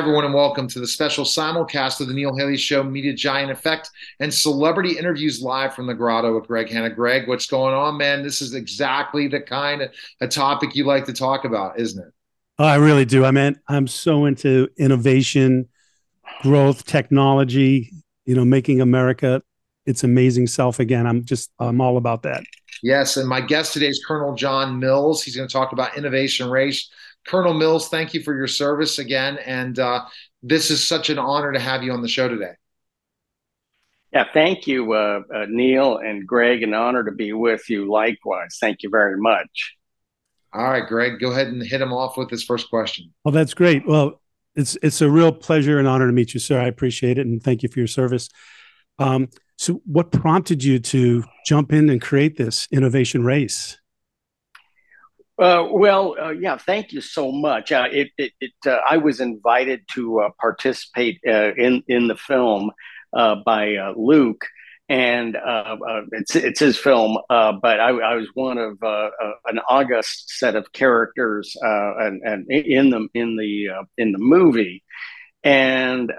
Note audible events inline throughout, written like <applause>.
everyone, and welcome to the special simulcast of the Neil Haley Show Media Giant Effect and celebrity interviews live from the grotto with Greg Hanna. Greg, what's going on, man? This is exactly the kind of a topic you like to talk about, isn't it? Oh, I really do. I mean, I'm so into innovation, growth, technology, you know, making America its amazing self again. I'm just, I'm all about that. Yes. And my guest today is Colonel John Mills. He's going to talk about innovation race Colonel Mills, thank you for your service again. And uh, this is such an honor to have you on the show today. Yeah, thank you, uh, uh, Neil and Greg. An honor to be with you. Likewise, thank you very much. All right, Greg, go ahead and hit him off with his first question. Well, that's great. Well, it's it's a real pleasure and honor to meet you, sir. I appreciate it, and thank you for your service. Um, so, what prompted you to jump in and create this innovation race? Uh, well, uh, yeah, thank you so much. Uh, it, it, it uh, I was invited to uh, participate uh, in in the film by Luke, and it's it's his film. but I, I, was one of an august set of characters, and, and in the in the in the movie, and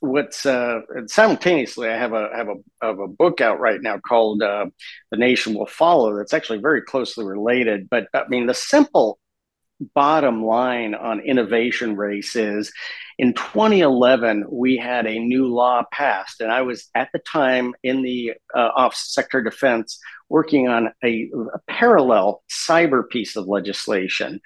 what's uh, simultaneously I have a have a have a book out right now called uh, "The Nation Will Follow." That's actually very closely related. But I mean, the simple bottom line on innovation race is in 2011 we had a new law passed and i was at the time in the uh, office of defense working on a, a parallel cyber piece of legislation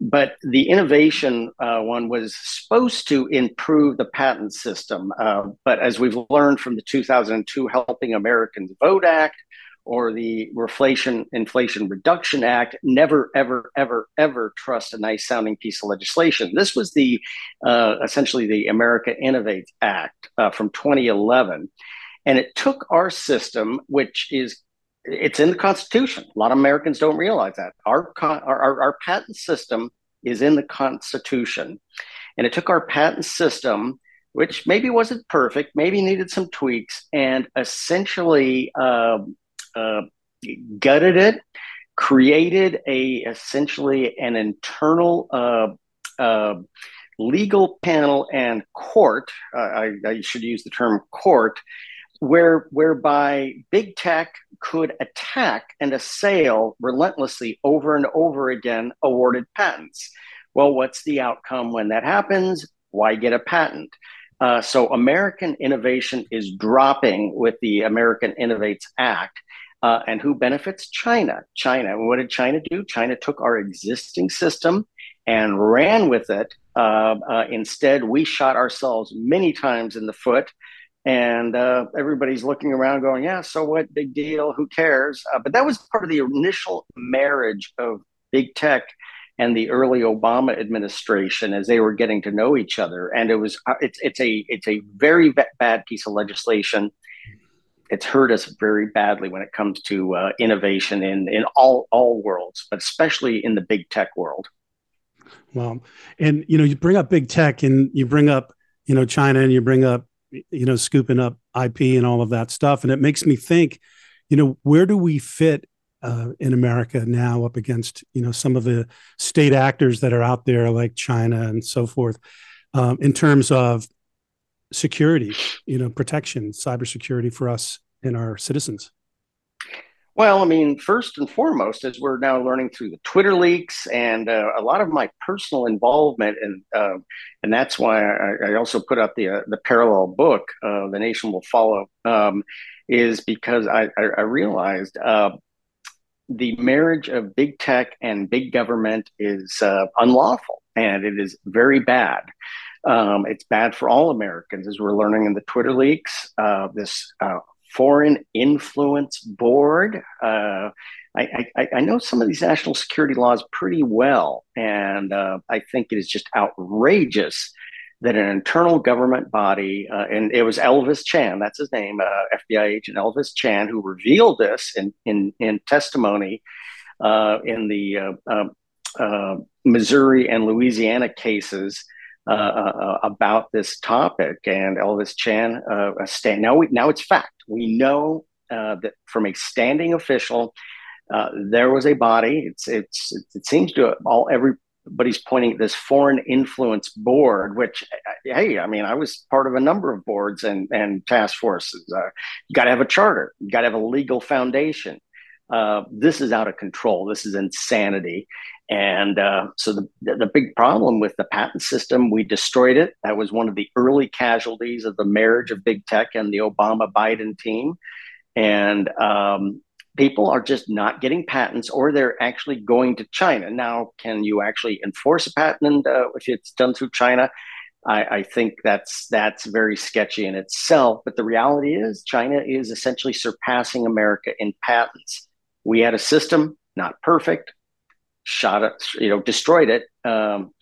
but the innovation uh, one was supposed to improve the patent system. Uh, but as we've learned from the 2002 Helping Americans Vote Act or the Reflation Inflation Reduction Act, never, ever, ever, ever trust a nice sounding piece of legislation. This was the uh, essentially the America Innovates Act uh, from 2011. And it took our system, which is it's in the Constitution. A lot of Americans don't realize that our, our, our patent system is in the Constitution, and it took our patent system, which maybe wasn't perfect, maybe needed some tweaks, and essentially uh, uh, gutted it, created a essentially an internal uh, uh legal panel and court. Uh, I, I should use the term court where whereby big tech could attack and assail relentlessly over and over again awarded patents. Well, what's the outcome when that happens? Why get a patent? Uh, so American innovation is dropping with the American Innovates Act. Uh, and who benefits? China. China. what did China do? China took our existing system and ran with it. Uh, uh instead, we shot ourselves many times in the foot and uh, everybody's looking around going yeah so what? Big deal. Who cares? Uh, but that was part of the initial marriage of big tech and the early obama administration as they were getting to know each other. And it was uh, it's, it's a it's a very bad piece of legislation. It's hurt us very badly when it comes to uh, innovation in in all all worlds but especially in the big tech world. Well and you know you bring up big tech and you bring up you know china and you bring up you know, scooping up IP and all of that stuff. And it makes me think, you know, where do we fit uh, in America now up against, you know, some of the state actors that are out there like China and so forth um, in terms of security, you know, protection, cybersecurity for us and our citizens? Well, I mean, first and foremost, as we're now learning through the Twitter leaks and uh, a lot of my personal involvement, and uh, and that's why I, I also put out the uh, the parallel book, uh, "The Nation Will Follow," um, is because I, I, I realized uh, the marriage of big tech and big government is uh, unlawful, and it is very bad. Um, it's bad for all Americans, as we're learning in the Twitter leaks. this Foreign Influence Board. Uh, I, I, I, know some of these national security laws pretty well, and uh, I think it is just outrageous that an internal government body, uh, and it was Elvis Chan, that's his name, uh, FBI agent Elvis Chan, who revealed this in, in, in testimony uh, in the uh, Missouri and Louisiana cases. Uh, uh, about this topic. And Elvis Chan, uh, stand, now, we, now it's fact. We know uh, that from a standing official, uh, there was a body. It's, it's, it seems to all every but he's pointing at this foreign influence board, which, hey, I mean, I was part of a number of boards and, and task forces. Uh, you got to have a charter, you got to have a legal foundation. Uh, this is out of control. This is insanity. And uh, so the, the big problem with the patent system, we destroyed it. That was one of the early casualties of the marriage of big tech and the Obama Biden team. And um, people are just not getting patents or they're actually going to China. Now, can you actually enforce a patent uh, if it's done through China? I, I, think that's that's very sketchy in itself. But the reality is, China is essentially surpassing America in patents. We had a system, not perfect, shot it, you know, destroyed it, um,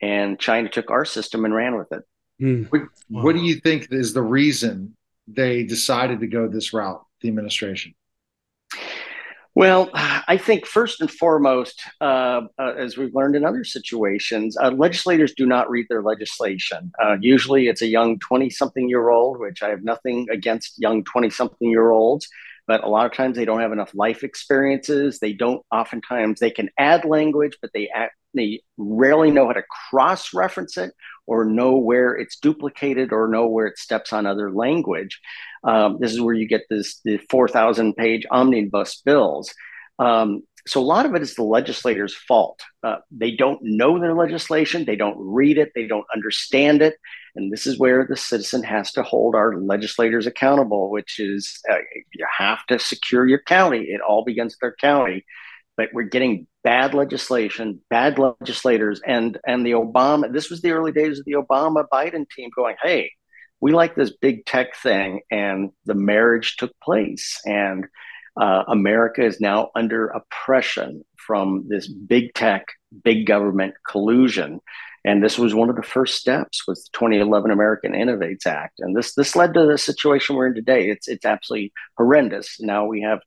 and China took our system and ran with it. Mm. What, wow. what do you think is the reason they decided to go this route? The administration. Well, I think first and foremost, uh, uh, as we've learned in other situations, uh, legislators do not read their legislation. Uh, usually it's a young 20 something year old, which I have nothing against young 20 something year olds, but a lot of times they don't have enough life experiences. They don't, oftentimes, they can add language, but they, they rarely know how to cross reference it or know where it's duplicated or know where it steps on other language. Um, this is where you get this the 4,000 page omnibus bills. Um, so a lot of it is the legislators' fault. Uh, they don't know their legislation, they don't read it, they don't understand it, and this is where the citizen has to hold our legislators accountable. Which is uh, you have to secure your county. It all begins with their county, but we're getting bad legislation, bad legislators, and and the Obama. This was the early days of the Obama Biden team going, hey we like this big tech thing and the marriage took place and uh, america is now under oppression from this big tech big government collusion and this was one of the first steps with the 2011 american innovates act and this this led to the situation we're in today it's it's absolutely horrendous now we have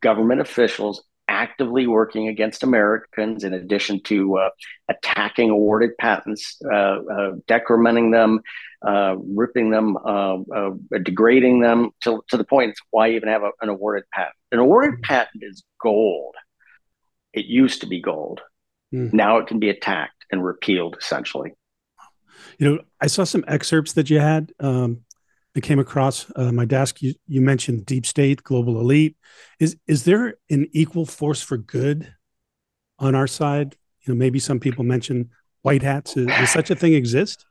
government officials actively working against Americans in addition to uh, attacking awarded patents, uh, uh, decrementing them, uh, ripping them, uh, uh, degrading them to, to the point why even have a, an awarded patent? An awarded patent is gold. It used to be gold. Mm. Now it can be attacked and repealed essentially. You know, I saw some excerpts that you had. Um, I came across uh, my desk. You, you mentioned deep state, global elite. Is is there an equal force for good on our side? You know, maybe some people mention white hats. Is, does such a thing exist?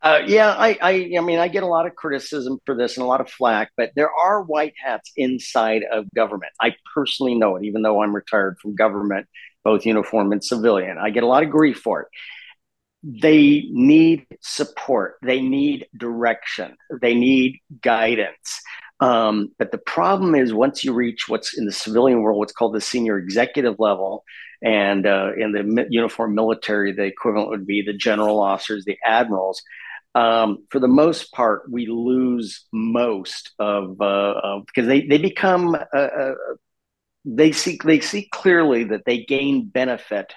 Uh, yeah, I, I, I mean, I get a lot of criticism for this and a lot of flack, but there are white hats inside of government. I personally know it, even though I'm retired from government, both uniform and civilian. I get a lot of grief for it. They need support. They need direction. They need guidance. Um, but the problem is once you reach what's in the civilian world what's called the senior executive level and uh, in the uniform military the equivalent would be the general officers the admirals um, for the most part we lose most of, uh, because they, they become they see they see clearly that they gain benefit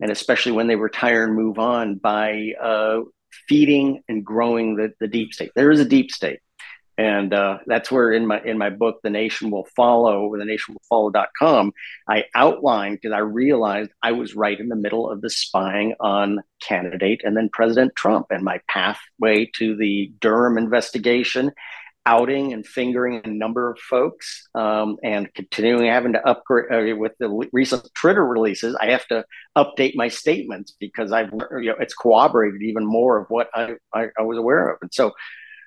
and especially when they retire and move on by uh, feeding and growing the, the deep state. There is a deep state. And uh, that's where in my in my book, The Nation Will Follow, or the nation will follow.com, I outlined because I realized I was right in the middle of the spying on candidate and then President Trump and my pathway to the Durham investigation outing and fingering a number of folks um, and continuing having to upgrade uh, with the recent Twitter releases. I have to update my statements because I've you know it's corroborated even more of what I, I, I was aware of. And so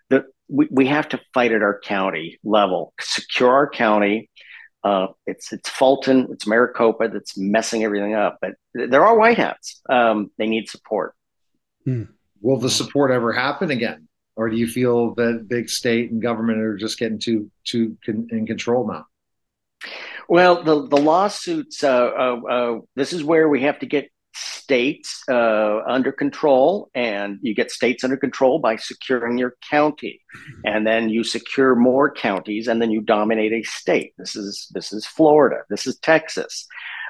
the, we, we have to fight at our county level, secure our county. Uh, it's it's Fulton, it's Maricopa that's messing everything up. But there are white hats. Um, they need support. Hmm. Will the support ever happen again? Or do you feel that big state and government are just getting too too con- in control now? Well, the the lawsuits. Uh, uh, uh, this is where we have to get states uh, under control, and you get states under control by securing your county, and then you secure more counties, and then you dominate a state. This is this is Florida. This is Texas.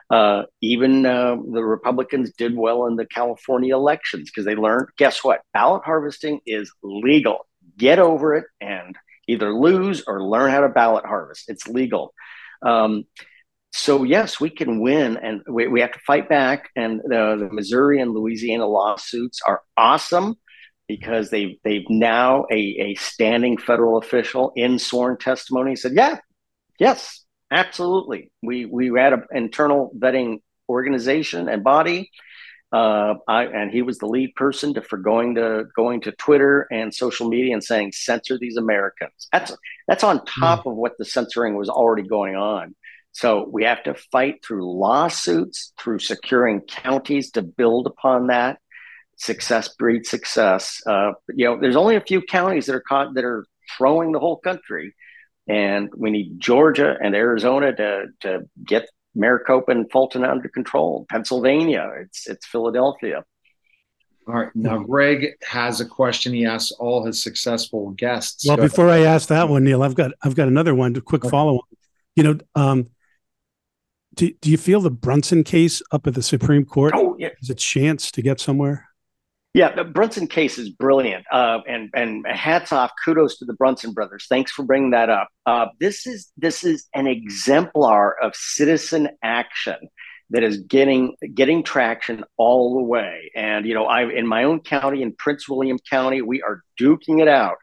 Uh, even uh, the Republicans did well in the California elections because they learned guess what? Ballot harvesting is legal. Get over it and either lose or learn how to ballot harvest. It's legal. Um, so yes, we can win, and we, we have to fight back. And the, the Missouri and Louisiana lawsuits are awesome because they've, they've now a, a standing federal official in sworn testimony said, yeah, yes, absolutely. We we had an internal vetting organization and body. Uh, I, and he was the lead person to for going to going to Twitter and social media and saying censor these Americans. That's that's on top mm. of what the censoring was already going on. So we have to fight through lawsuits, through securing counties to build upon that. Success breeds success. Uh, you know, there's only a few counties that are caught that are throwing the whole country, and we need Georgia and Arizona to to get Maricopa and Fulton under control. Pennsylvania, it's it's Philadelphia. All right. Now, Greg has a question. He asks all his successful guests. Well, Go before ahead. I ask that one, Neil, I've got I've got another one. To quick okay. follow on. You know, um, do, do you feel the Brunson case up at the Supreme Court oh, yeah. has a chance to get somewhere? Yeah, the Brunson case is brilliant, uh, and and hats off, kudos to the Brunson brothers. Thanks for bringing that up. Uh, this is this is an exemplar of citizen action that is getting getting traction all the way. And you know, I in my own county, in Prince William County, we are duking it out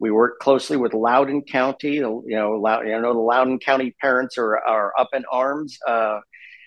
we work closely with Loudoun County. You know, Loud, you know the Loudoun County parents are are up in arms. Uh,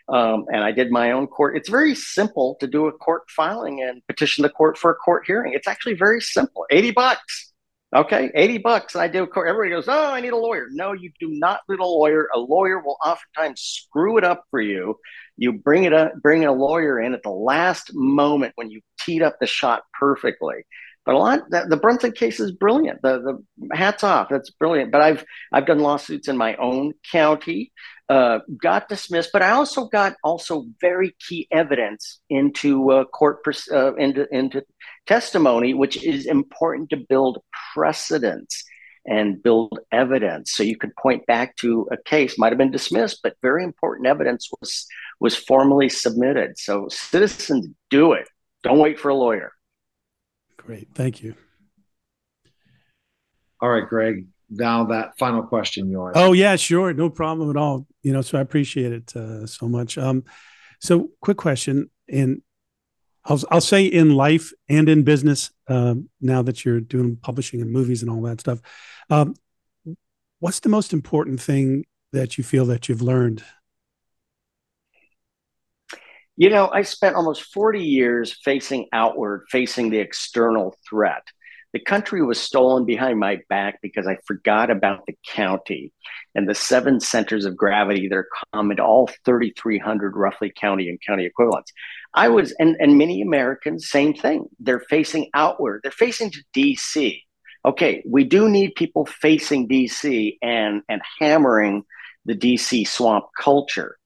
um, and I did my own court. It's very simple to do a court filing and petition the court for a court hearing. It's actually very simple. Eighty bucks. Okay, 80 bucks. And I do a court. Everybody goes, Oh, I need a lawyer. No, you do not need a lawyer. A lawyer will oftentimes screw it up for you. You bring it up, bring a lawyer in at the last moment when you teed up the shot perfectly. But a lot the, the Brunson case is brilliant. The the hats off. That's brilliant. But I've I've done lawsuits in my own county, uh, got dismissed. But I also got also very key evidence into uh, court uh, into into testimony, which is important to build precedents and build evidence. So you could point back to a case might have been dismissed, but very important evidence was was formally submitted. So citizens do it. Don't wait for a lawyer. Great. Thank you. All right, Greg. Now that final question yours. Oh yeah, sure, no problem at all. You know, so I appreciate it uh, so much. Um, so quick question, and I'll I'll say in life and in business. Um, now that you're doing publishing and movies and all that stuff, um, what's the most important thing that you feel that you've learned you know, I spent almost 40 years facing outward, facing the external threat. The country was stolen behind my back because I forgot about the county and the seven centers of gravity that are common to all 3,300 roughly county and county equivalents. I was, and, and many Americans, same thing. They're facing outward, they're facing to DC. Okay, we do need people facing DC and, and hammering the DC swamp culture.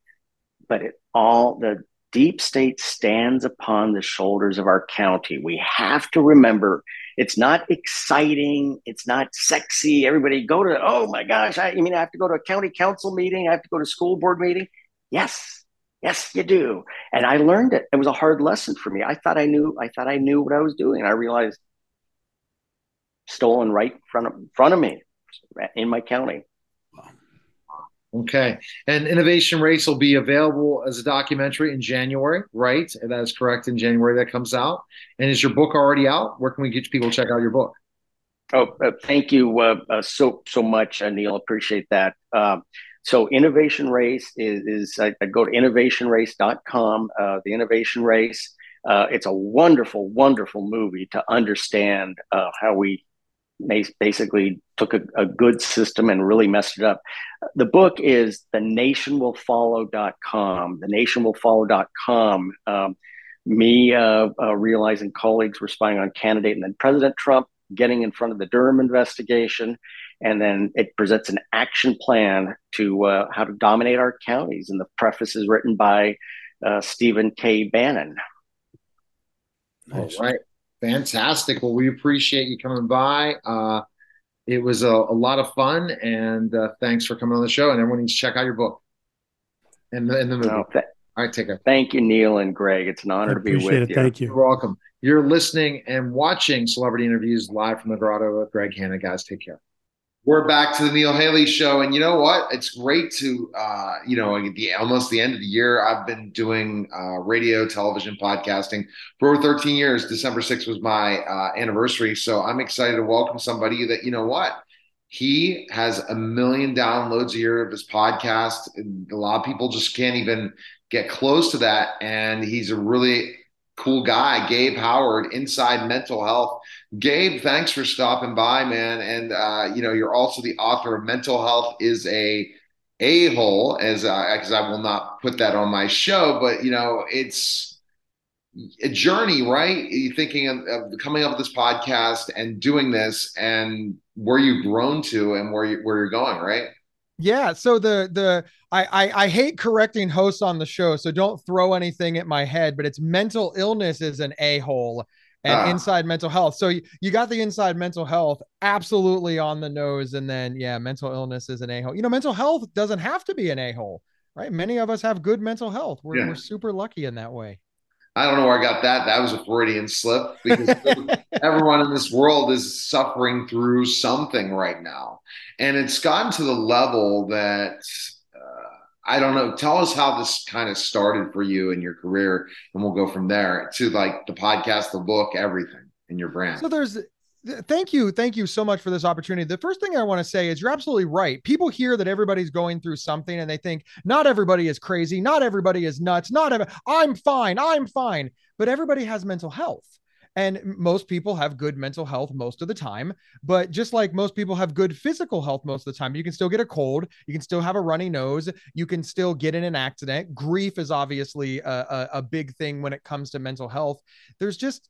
But it all, the deep state stands upon the shoulders of our county. We have to remember it's not exciting, it's not sexy. Everybody go to, oh my gosh, I, mean I have to go to a county council meeting, I have to go to school board meeting. Yes, yes, you do. And I learned it. It was a hard lesson for me. I thought I knew, I thought I knew what I was doing. And I realized stolen right in front of, front of me in my county. Okay. And Innovation Race will be available as a documentary in January, right? That is correct. In January, that comes out. And is your book already out? Where can we get people to check out your book? Oh, uh, thank you uh, uh, so so much, uh, Neil. Appreciate that. Um, so, Innovation Race is, is I, I go to innovationrace.com. Uh, the Innovation Race. Uh, it's a wonderful, wonderful movie to understand how we basically took a, a, good system and really messed it up. The book is the nationwillfollow.com. The nationwillfollow.com. Um, me uh, uh, realizing colleagues were spying on candidate and then President Trump getting in front of the Durham investigation. And then it presents an action plan to uh, how to dominate our counties. And the preface is written by uh, Stephen K. Bannon. All right. Fantastic. Well, we appreciate you coming by. It was a, a, lot of fun, and uh, thanks for coming on the show. And everyone needs to check out your book and the, and the movie. Oh, th- All right, take care. Thank you, Neil and Greg. It's an honor to be with it. you. Thank you. You're welcome. You're listening and watching Celebrity Interviews live from the Grotto with Greg Hanna. Guys, take care. We're back to the Neil Haley show, and you know what? It's great to, uh, you know, the almost the end of the year. I've been doing uh, radio, television, podcasting for over 13 years. December 6th was my uh, anniversary, so I'm excited to welcome somebody that you know what he has a million downloads a year of his podcast. And a lot of people just can't even get close to that, and he's a really cool guy, Gabe Howard, Inside Mental Health. Gabe, thanks for stopping by, man. And uh, you know, you're also the author of Mental Health is a a hole, as because I will not put that on my show, but you know, it's a journey, right? You thinking of, of, coming up with this podcast and doing this, and where you've grown to, and where you where you're going, right? Yeah. So the the I, I I hate correcting hosts on the show, so don't throw anything at my head. But it's mental illness is an a hole, and ah. inside mental health. So you, you got the inside mental health absolutely on the nose, and then yeah, mental illness is an a hole. You know, mental health doesn't have to be an a hole, right? Many of us have good mental health. We're yeah. we're super lucky in that way. I don't know where I got that. That was a Freudian slip because <laughs> everyone in this world is suffering through something right now. And it's gotten to the level that uh, I don't know. Tell us how this kind of started for you in your career, and we'll go from there to like the podcast, the book, everything in your brand. So there's thank you thank you so much for this opportunity. The first thing i want to say is you're absolutely right. People hear that everybody's going through something and they think not everybody is crazy. Not everybody is nuts. Not every, i'm fine i'm fine. But everybody has mental health. And most people have good mental health most of the time but just like most people have good physical health most of the time you can still get a cold you can still have a runny nose you can still get in an accident. Grief is obviously a, a, a big thing when it comes to mental health. There's just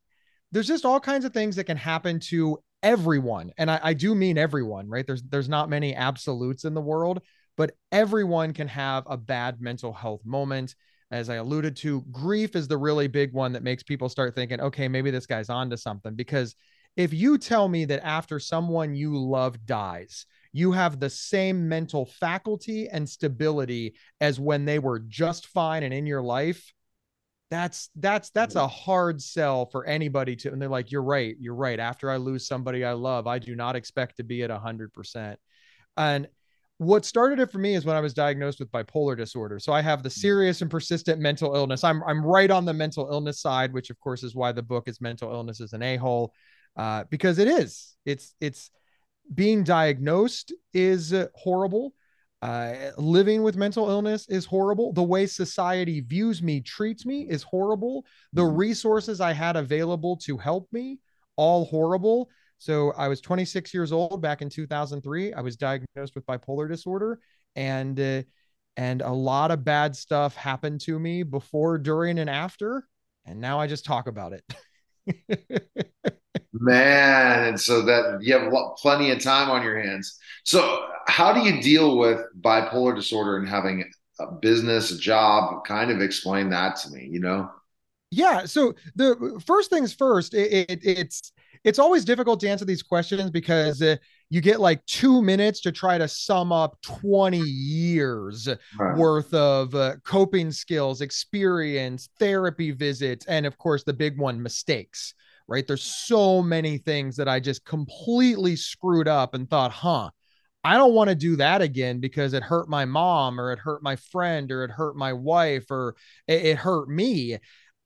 there's just all kinds of things that can happen to everyone and I, I, do mean everyone right? There's there's not many absolutes in the world but everyone can have a bad mental health moment. As i alluded to grief is the really big one that makes people start thinking okay maybe this guy's on to something. Because if you tell me that after someone you love dies you have the same mental faculty and stability as when they were just fine and in your life that's that's that's a hard sell for anybody to and they're like you're right you're right after i lose somebody i love i do not expect to be at 100% and what started it for me is when i was diagnosed with bipolar disorder. So i have the mm. serious and persistent mental illness. I'm i'm right on the mental illness side which of course is why the book is mental illness is an a-hole uh, because it is. It's it's being diagnosed is horrible uh, living with mental illness is horrible. The way society views me, treats me is horrible. The mm-hmm. resources I had available to help me, all horrible. So I was 26 years old back in 2003. I was diagnosed with bipolar disorder, and uh, and a lot of bad stuff happened to me before, during, and after. And now I just talk about it. <laughs> Man, and so that you have plenty of time on your hands. So, how do you deal with bipolar disorder and having a business, a job? Kind of explain that to me, you know? Yeah. So the first things first, it, it, it's it's always difficult to answer these questions because uh, you get like two minutes to try to sum up 20 years right. worth of uh, coping skills, experience, therapy visits, and of course the big one, mistakes right? There's so many things that I just completely screwed up and thought, huh, I don't want to do that again because it hurt my mom or it hurt my friend or it hurt my wife or it, it hurt me.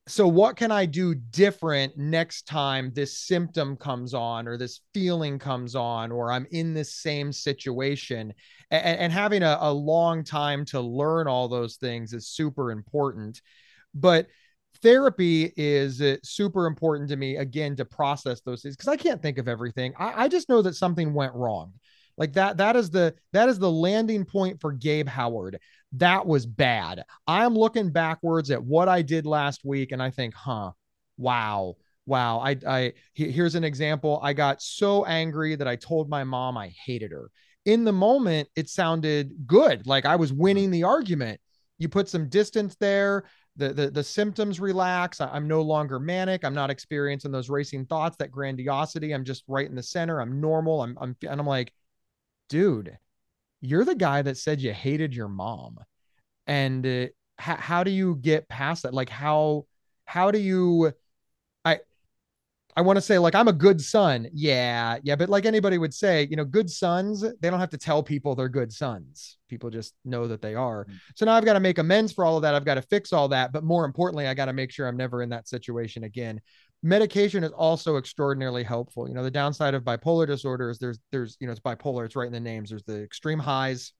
So, what can I do different next time this symptom comes on or this feeling comes on or I'm in this same situation? And, and having a, a long time to learn all those things is super important. But therapy is uh, super important to me again to process those things because I can't think of everything. I, I just know that something went wrong. Like that, that is the that is the landing point for Gabe Howard. That was bad. I'm looking backwards at what I did last week, and I think, huh, wow, wow. I I here's an example. I got so angry that I told my mom I hated her. In the moment, it sounded good, like I was winning the argument. You put some distance there the, the the symptoms relax i'm no longer manic i'm not experiencing those racing thoughts that grandiosity i'm just right in the center i'm normal i'm, I'm and i'm like dude you're the guy that said you hated your mom. And uh, how, how do you get past that? Like how how do you i want to say like I'm a good son. Yeah, yeah, but like anybody would say, you know, good sons, they don't have to tell people they're good sons. People just know that they are. Mm-hmm. So now I've got to make amends for all of that. I've got to fix all that, but more importantly, I got to make sure I'm never in that situation again. Medication is also extraordinarily helpful. You know, the downside of bipolar disorder is there's there's you know, it's bipolar, it's right in the names. There's the extreme highs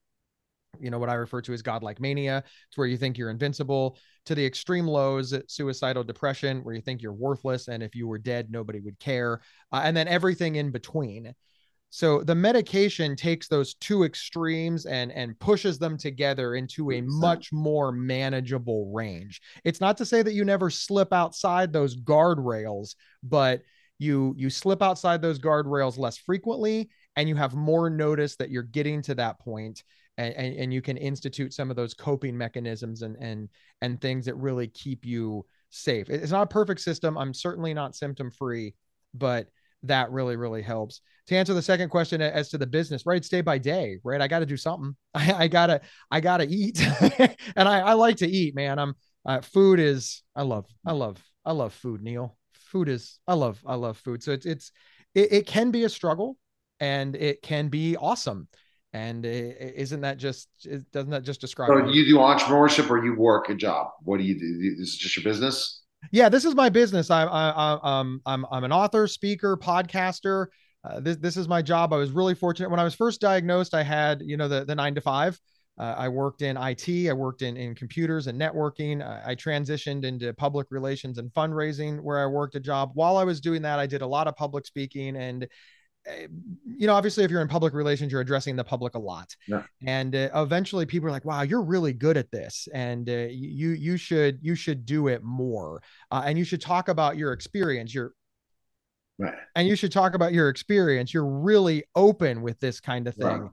you know what I refer to as godlike mania. It's where you think you're invincible. To the extreme lows, suicidal depression, where you think you're worthless, and if you were dead, nobody would care. Uh, and then everything in between. So the medication takes those two extremes and and pushes them together into a much more manageable range. It's not to say that you never slip outside those guardrails, but you you slip outside those guardrails less frequently and you have more notice that you're getting to that point and, and, and you can institute some of those coping mechanisms and and and things that really keep you safe. It's not a perfect system. I'm certainly not symptom free, but that really really helps. To answer the second question as to the business right it's day by day right? I got to do something. <laughs> I, I, gotta i gotta eat. <laughs> And I, I like to eat man. I'm uh, food is i love i love i love food neil. Food is i love i love food. So it's it's it, it can be a struggle and it can be awesome and isn't that just doesn't that just describe? So you do entrepreneurship or you work a job? What do you do? This is just your business. Yeah, this is my business. I'm I, I'm I'm I'm an author, speaker, podcaster. Uh, this this is my job. I was really fortunate when I was first diagnosed. I had you know the the nine to five. Uh, I worked in IT. I worked in in computers and networking. I transitioned into public relations and fundraising, where I worked a job. While I was doing that, I did a lot of public speaking and you know, obviously, if you're in public relations, you're addressing the public a lot, yeah. and uh, eventually, people are like, "Wow, you're really good at this, and uh, you you should you should do it more, uh, and you should talk about your experience. Your right. and you should talk about your experience. You're really open with this kind of thing."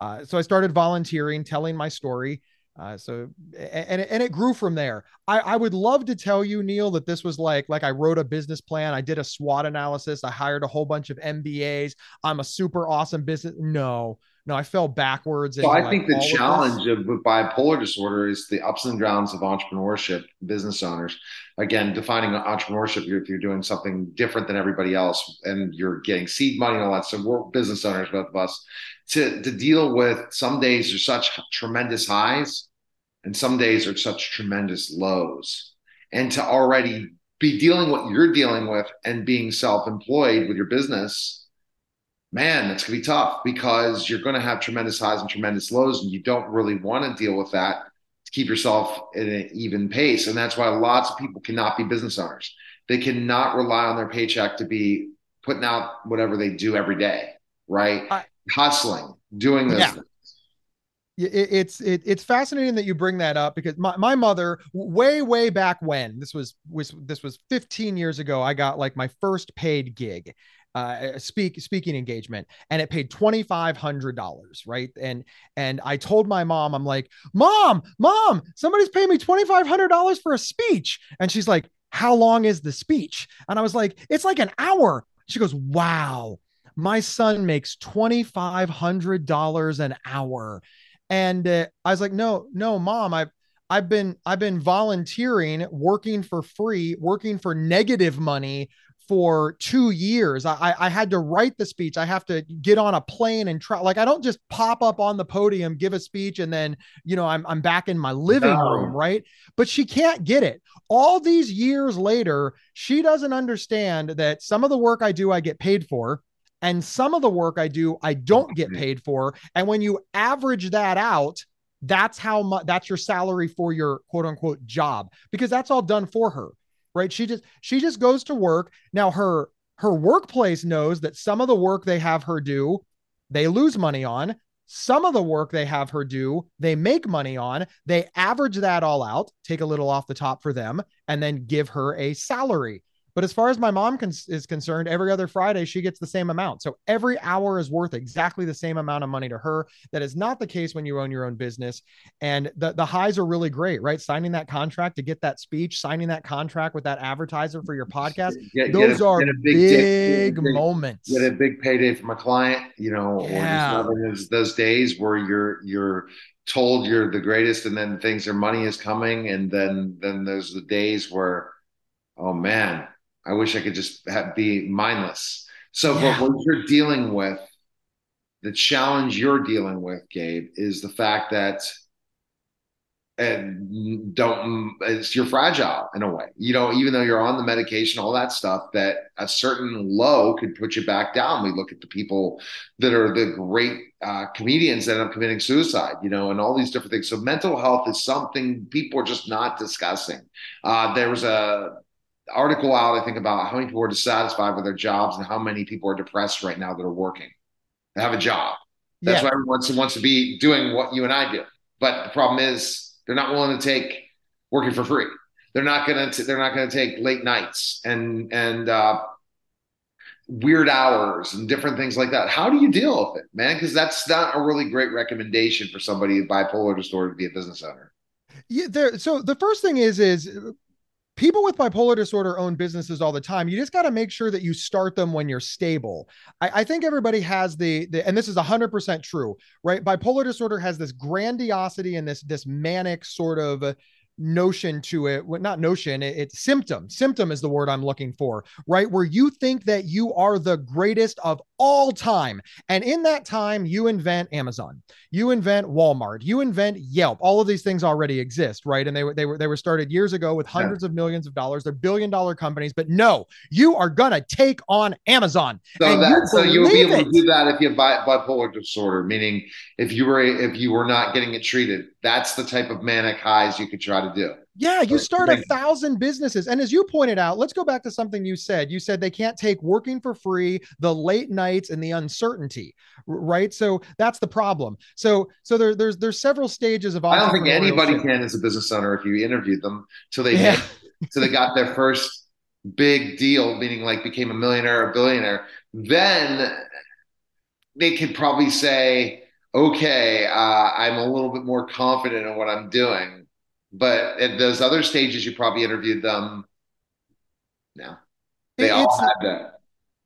Uh, so I started volunteering, telling my story. Uh, so and and it grew from there. I, I would love to tell you, Neil, that this was like like I wrote a business plan. I did a SWOT analysis. I hired a whole bunch of MBAs. I'm a super awesome business. No, no, I fell backwards. So I like think the challenge of, of bipolar disorder is the ups and downs of entrepreneurship, business owners. Again, defining entrepreneurship, if you're doing something different than everybody else and you're getting seed money and all that. So we're business owners, both of us to to deal with some days are such tremendous highs and some days are such tremendous lows and to already be dealing what you're dealing with and being self-employed with your business man that's going to be tough because you're going to have tremendous highs and tremendous lows and you don't really want to deal with that to keep yourself at an even pace and that's why lots of people cannot be business owners they cannot rely on their paycheck to be putting out whatever they do every day right I, hustling, doing this. Yeah. It, it's it, it's fascinating that you bring that up because my, my mother way way back when this was was this was 15 years ago I got like my first paid gig uh, speak speaking engagement and it paid $2500 right? And and i told my mom i'm like mom mom somebody's paying me $2500 for a speech. And she's like how long is the speech? And i was like it's like an hour. She goes wow my son makes $2,500 an hour. And uh, I was like, no, no, mom, I've, I've been, I've been volunteering, working for free, working for negative money for two years. I, I had to write the speech. I have to get on a plane and try. Like I don't just pop up on the podium, give a speech, and then you know I'm I'm back in my living no. room, right? But she can't get it. All these years later, she doesn't understand that some of the work I do, I get paid for. And some of the work I do, I don't get mm-hmm. paid for. And when you average that out, that's how much that's your salary for your quote unquote job because that's all done for her right? She just she just goes to work. Now her her workplace knows that some of the work they have her do they lose money on. Some of the work they have her do they make money on. They average that all out take a little off the top for them and then give her a salary but as far as my mom con- is concerned, every other Friday she gets the same amount. So every hour is worth exactly the same amount of money to her. That is not the case when you own your own business. And the, the highs are really great, right? Signing that contract to get that speech, signing that contract with that advertiser for your podcast. Get, those get a, are a big, big moments. Get a big payday from a client, you know, yeah. or just those, those days where you're you're told you're the greatest and then things are money is coming and then then there's the days where oh man I wish I could just have, be mindless. So, yeah. but what you're dealing with, the challenge you're dealing with, Gabe, is the fact that and don't it's you're fragile in a way you know even though you're on the medication all that stuff that a certain low could put you back down we look at the people that are the great uh, comedians that end up committing suicide you know and all these different things so mental health is something people are just not discussing uh, there was a article out i think about how many people are dissatisfied with their jobs and how many people are depressed right now that are working they have a job that's yeah. why everyone wants to, wants to be doing what you and i do but the problem is they're not willing to take working for free. They're not going to. They're not to take late nights and and uh, weird hours and different things like that. How do you deal with it, man? Because that's not a really great recommendation for somebody with bipolar disorder to be a business owner. Yeah, there. So the first thing is is people with bipolar disorder own businesses all the time. You just got to make sure that you start them when you're stable. I, I think everybody has the, the, and this is 100% true, right? Bipolar disorder has this grandiosity and this, this manic sort of notion to it well, not notion it, it's symptom. Symptom is the word i'm looking for right? Where you think that you are the greatest of all time. And in that time you invent amazon. You invent walmart. You invent yelp. All of these things already exist right? And they were they were they were started years ago with hundreds yeah. of millions of dollars. They're billion dollar companies. But no you are gonna take on amazon. So that you so you'll be able it. to do that if you have bipolar disorder meaning if you were if you were not getting it treated that's the type of manic highs you could try to do. Yeah, you start a thousand businesses. And as you pointed out, let's go back to something you said. You said they can't take working for free, the late nights, and the uncertainty, right? So that's the problem. So so there, there's there's several stages of I don't think anybody can as a business owner if you interviewed them till they yeah. so they got their first big deal, meaning like became a millionaire or billionaire, then they could probably say, okay, uh, I'm a little bit more confident in what I'm doing. But at those other stages, you probably interviewed them. No, they it's, all had that.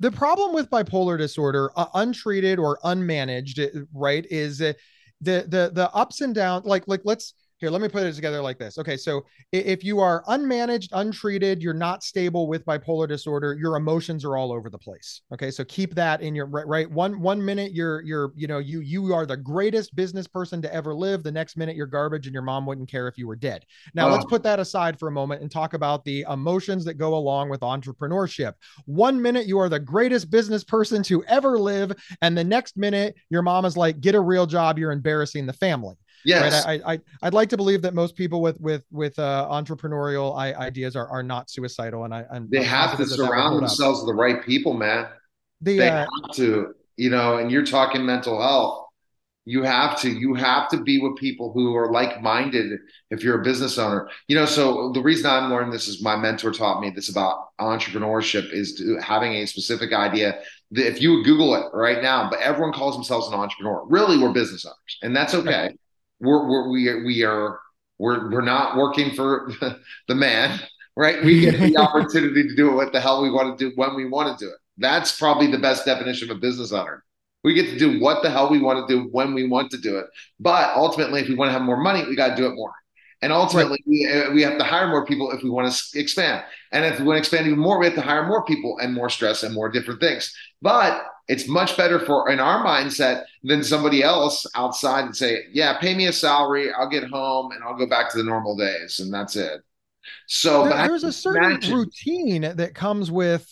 The problem with bipolar disorder, uh, untreated or unmanaged, right, is uh, the the the ups and downs. Like like let's here, let me put it together like this. Okay, so if you are unmanaged, untreated, you're not stable with bipolar disorder, your emotions are all over the place. Okay, so keep that in your right. right? One one minute you're you're you know you you are the greatest business person to ever live. The next minute you're garbage, and your mom wouldn't care if you were dead. Now oh. let's put that aside for a moment and talk about the emotions that go along with entrepreneurship. One minute you are the greatest business person to ever live, and the next minute your mom is like, "Get a real job. You're embarrassing the family." Yes. Right? I, I, I'd like to believe that most people with, with, with uh, entrepreneurial ideas are, are not suicidal. And I, and they have to surround themselves with the right people, man. The, they uh, have to, you know, and you're talking mental health. You have to, you have to be with people who are like-minded if you're a business owner. You know, so the reason I'm learning this is my mentor taught me this about entrepreneurship is having a specific idea if you Google it right now, but everyone calls themselves an entrepreneur. Really, we're business owners, and that's okay we're, we're we are, we are we're we're not working for <laughs> the man, right? We get the <laughs> opportunity to do it what the hell we want to do when we want to do it. That's probably the best definition of a business owner. We get to do what the hell we want to do when we want to do it. But ultimately, if we want to have more money, we got to do it more. And ultimately, right. we, uh, we have to hire more people if we want to expand. And if we want to expand even more, we have to hire more people and more stress and more different things. But it's much better for in our mindset than somebody else outside and say, yeah, pay me a salary, I'll get home and I'll go back to the normal days, and that's it. So there, there's a certain imagine. routine that comes with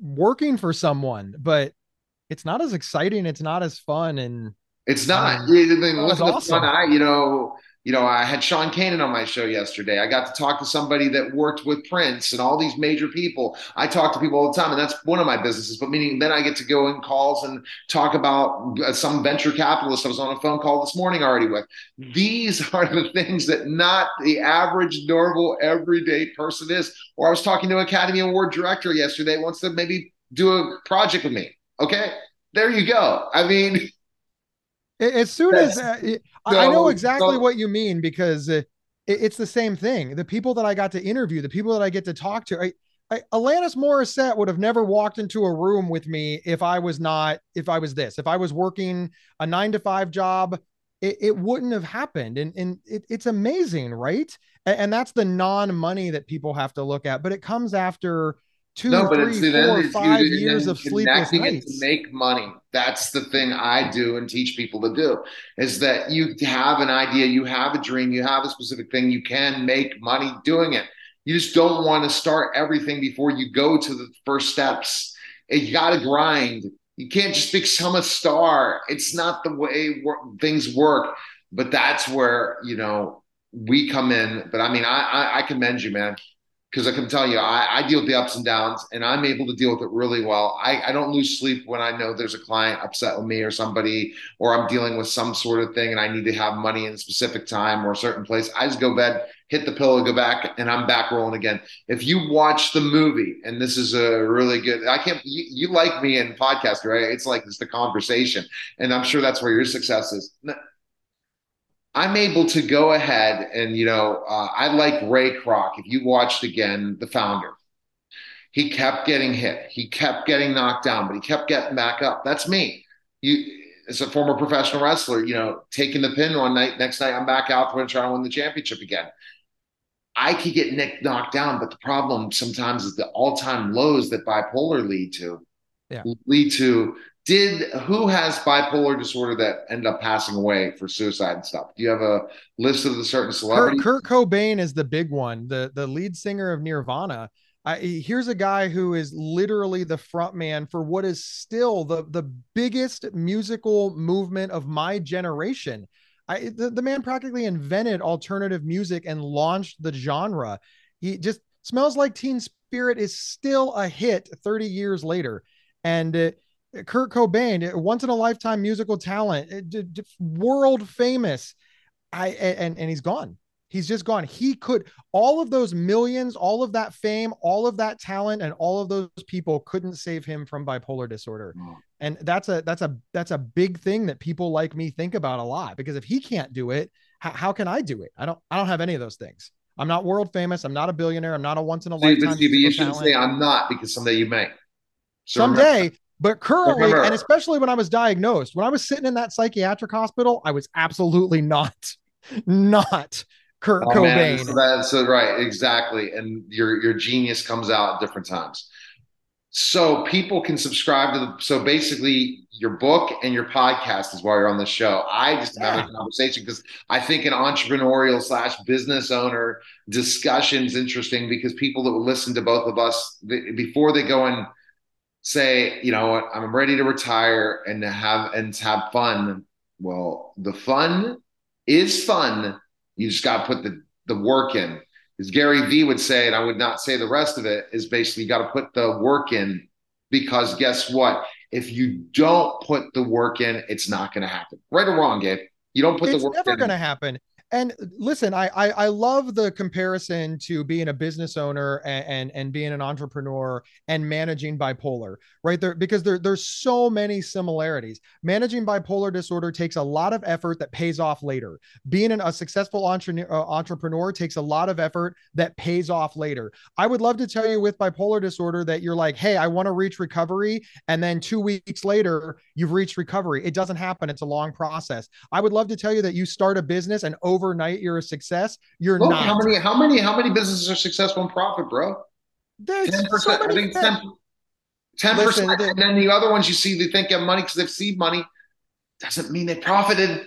working for someone, but it's not as exciting, it's not as fun, and it's not. Um, I mean, awesome. I, you know, you know, I had Sean Kanan on my show yesterday. I got to talk to somebody that worked with Prince and all these major people. I talk to people all the time, and that's one of my businesses. But meaning, then I get to go in calls and talk about uh, some venture capitalist I was on a phone call this morning already with. These <laughs> are the things that not the average, normal, everyday person is. Or I was talking to an Academy Award director yesterday, wants to maybe do a project with me. Okay, there you go. I mean. As soon as uh, I know exactly what you mean because uh, it's the same thing. The people that I got to interview, the people that I get to talk to, I, I, Alanis Morissette would have never walked into a room with me if I was not, if I was this, if I was working a nine to five job, it, it wouldn't have happened. And, and it, it's amazing, right? And, and that's the non money that people have to look at, but it comes after two, no, but three, four, five years of sleepless nights. to make money. That's the thing I do and teach people to do is that you have an idea, you have a dream, you have a specific thing, you can make money doing it. You just don't want to start everything before you go to the first steps. You got to grind. You can't just become a star. It's not the way things work. But that's where you know we come in. But I mean, I I, I commend you, man because I can tell you, I, I, deal with the ups and downs and I'm able to deal with it really well. I, I, don't lose sleep when I know there's a client upset with me or somebody, or I'm dealing with some sort of thing and I need to have money in a specific time or a certain place. I just go bed, hit the pillow, go back, and I'm back rolling again. If you watch the movie, and this is a really good, I can't, you, you like me in podcast, right? It's like it's the conversation. And I'm sure that's where your success is. I'm able to go ahead and, you know, uh, I like Ray Kroc. If you watched again, the founder, he kept getting hit. He kept getting knocked down, but he kept getting back up. That's me. You, as a former professional wrestler, you know, taking the pin one night, next night I'm back out to try to win the championship again. I could get Nick knocked down, but the problem sometimes is the all-time lows that bipolar lead to yeah. lead to did who has bipolar disorder that end up passing away for suicide and stuff? Do you have a list of the certain celebrities? Kurt, Kurt Cobain is the big one, the the lead singer of Nirvana. I, here's a guy who is literally the front man for what is still the the biggest musical movement of my generation. I the, the man practically invented alternative music and launched the genre. He just smells like Teen Spirit is still a hit 30 years later, and. Uh, Kurt Cobain, uh, once in a lifetime musical talent, uh, world famous. I and and he's gone. He's just gone. He could all of those millions, all of that fame, all of that talent, and all of those people couldn't save him from bipolar disorder. Mm. And that's a that's a that's a big thing that people like me think about a lot because if he can't do it, how, how can I do it? I don't I don't have any of those things. I'm not world famous. I'm not a billionaire. I'm not a once in a lifetime. Steve, you shouldn't say I'm not because someday you may. So someday, remember. But currently, Remember. and especially when I was diagnosed, when I was sitting in that psychiatric hospital, I was absolutely not, <laughs> not Kurt oh, Cobain. So that's so right, exactly. And your your genius comes out at different times. So people can subscribe to the. So basically, your book and your podcast is why you're on the show. I just yeah. have a conversation because I think an entrepreneurial slash business owner discussion is interesting because people that will listen to both of us before they go and say, you know, I'm ready to retire and to have and to have fun. Well, the fun is fun. You just got to put the the work in. As Gary Vee would say, and I would not say the rest of it, is basically you got to put the work in because guess what? If you don't put the work in, it's not going to happen. Right or wrong, Gabe? You don't put it's the work. It's never going to happen. And listen, I, I, I love the comparison to being a business owner and, and and being an entrepreneur and managing bipolar, right there because there there's so many similarities. Managing bipolar disorder takes a lot of effort that pays off later. Being an, a successful entre- uh, entrepreneur takes a lot of effort that pays off later. I would love to tell you with bipolar disorder that you're like, hey, I want to reach recovery, and then two weeks later you've reached recovery. It doesn't happen. It's a long process. I would love to tell you that you start a business and over overnight you're a success. You're Look, not. How many how many how many businesses are successful in profit, bro? There's 10%, so I think 10, 10% Listen, and then the other ones you see they think have money because they've seen money doesn't mean they profited.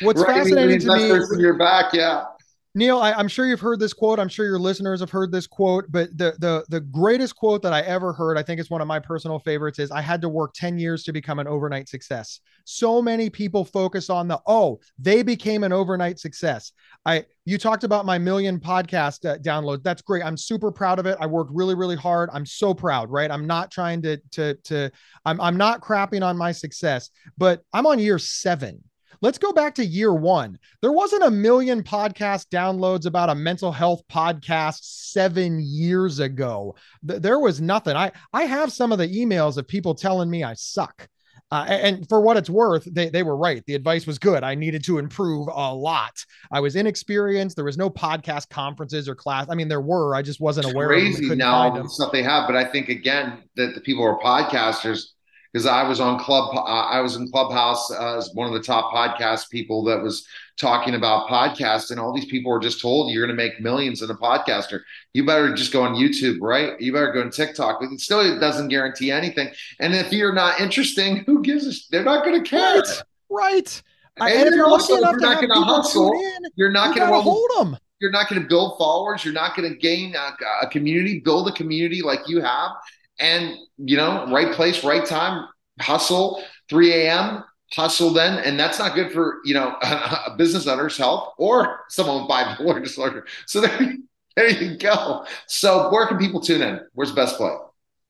What's right? fascinating to me your back, yeah. Neil, I, am sure you've heard this quote. I'm sure your listeners have heard this quote, but the the the greatest quote that I ever heard, I think it's one of my personal favorites, is I had to work 10 years to become an overnight success. So many people focus on the oh, they became an overnight success. I you talked about my million podcast uh, downloads. That's great. I'm super proud of it. I worked really, really hard. I'm so proud, right? I'm not trying to to to I'm I'm not crapping on my success, but I'm on year seven Let's go back to year one. There wasn't a million podcast downloads about a mental health podcast seven years ago. Th- there was nothing. I, I have some of the emails of people telling me I suck. Uh, and for what it's worth, they, they were right. The advice was good. I needed to improve a lot. I was inexperienced. There was no podcast conferences or class. I mean, there were. I just wasn't it's aware. Crazy now the stuff they have, but I think again that the people who are podcasters because I was on club. Uh, I was in Clubhouse uh, as one of the top podcast people that was talking about podcasts, and all these people were just told you're going to make millions in a podcaster. You better just go on YouTube, right? You better go on TikTok. But it still doesn't guarantee anything. And if you're not interesting, who gives a? They're not going to care. Right. right. And, and if you're lucky enough to have people hustle, in, you're not going to hold them. You're not going to build followers. You're not going to gain a, a community, build a community like you have and you know, right place, right time, hustle, 3 a.m., hustle then. And that's not good for, you know, <laughs> a, business owner's health or <laughs> someone with bipolar <laughs> disorder. So there, there you go. So where can people tune in? Where's the best play?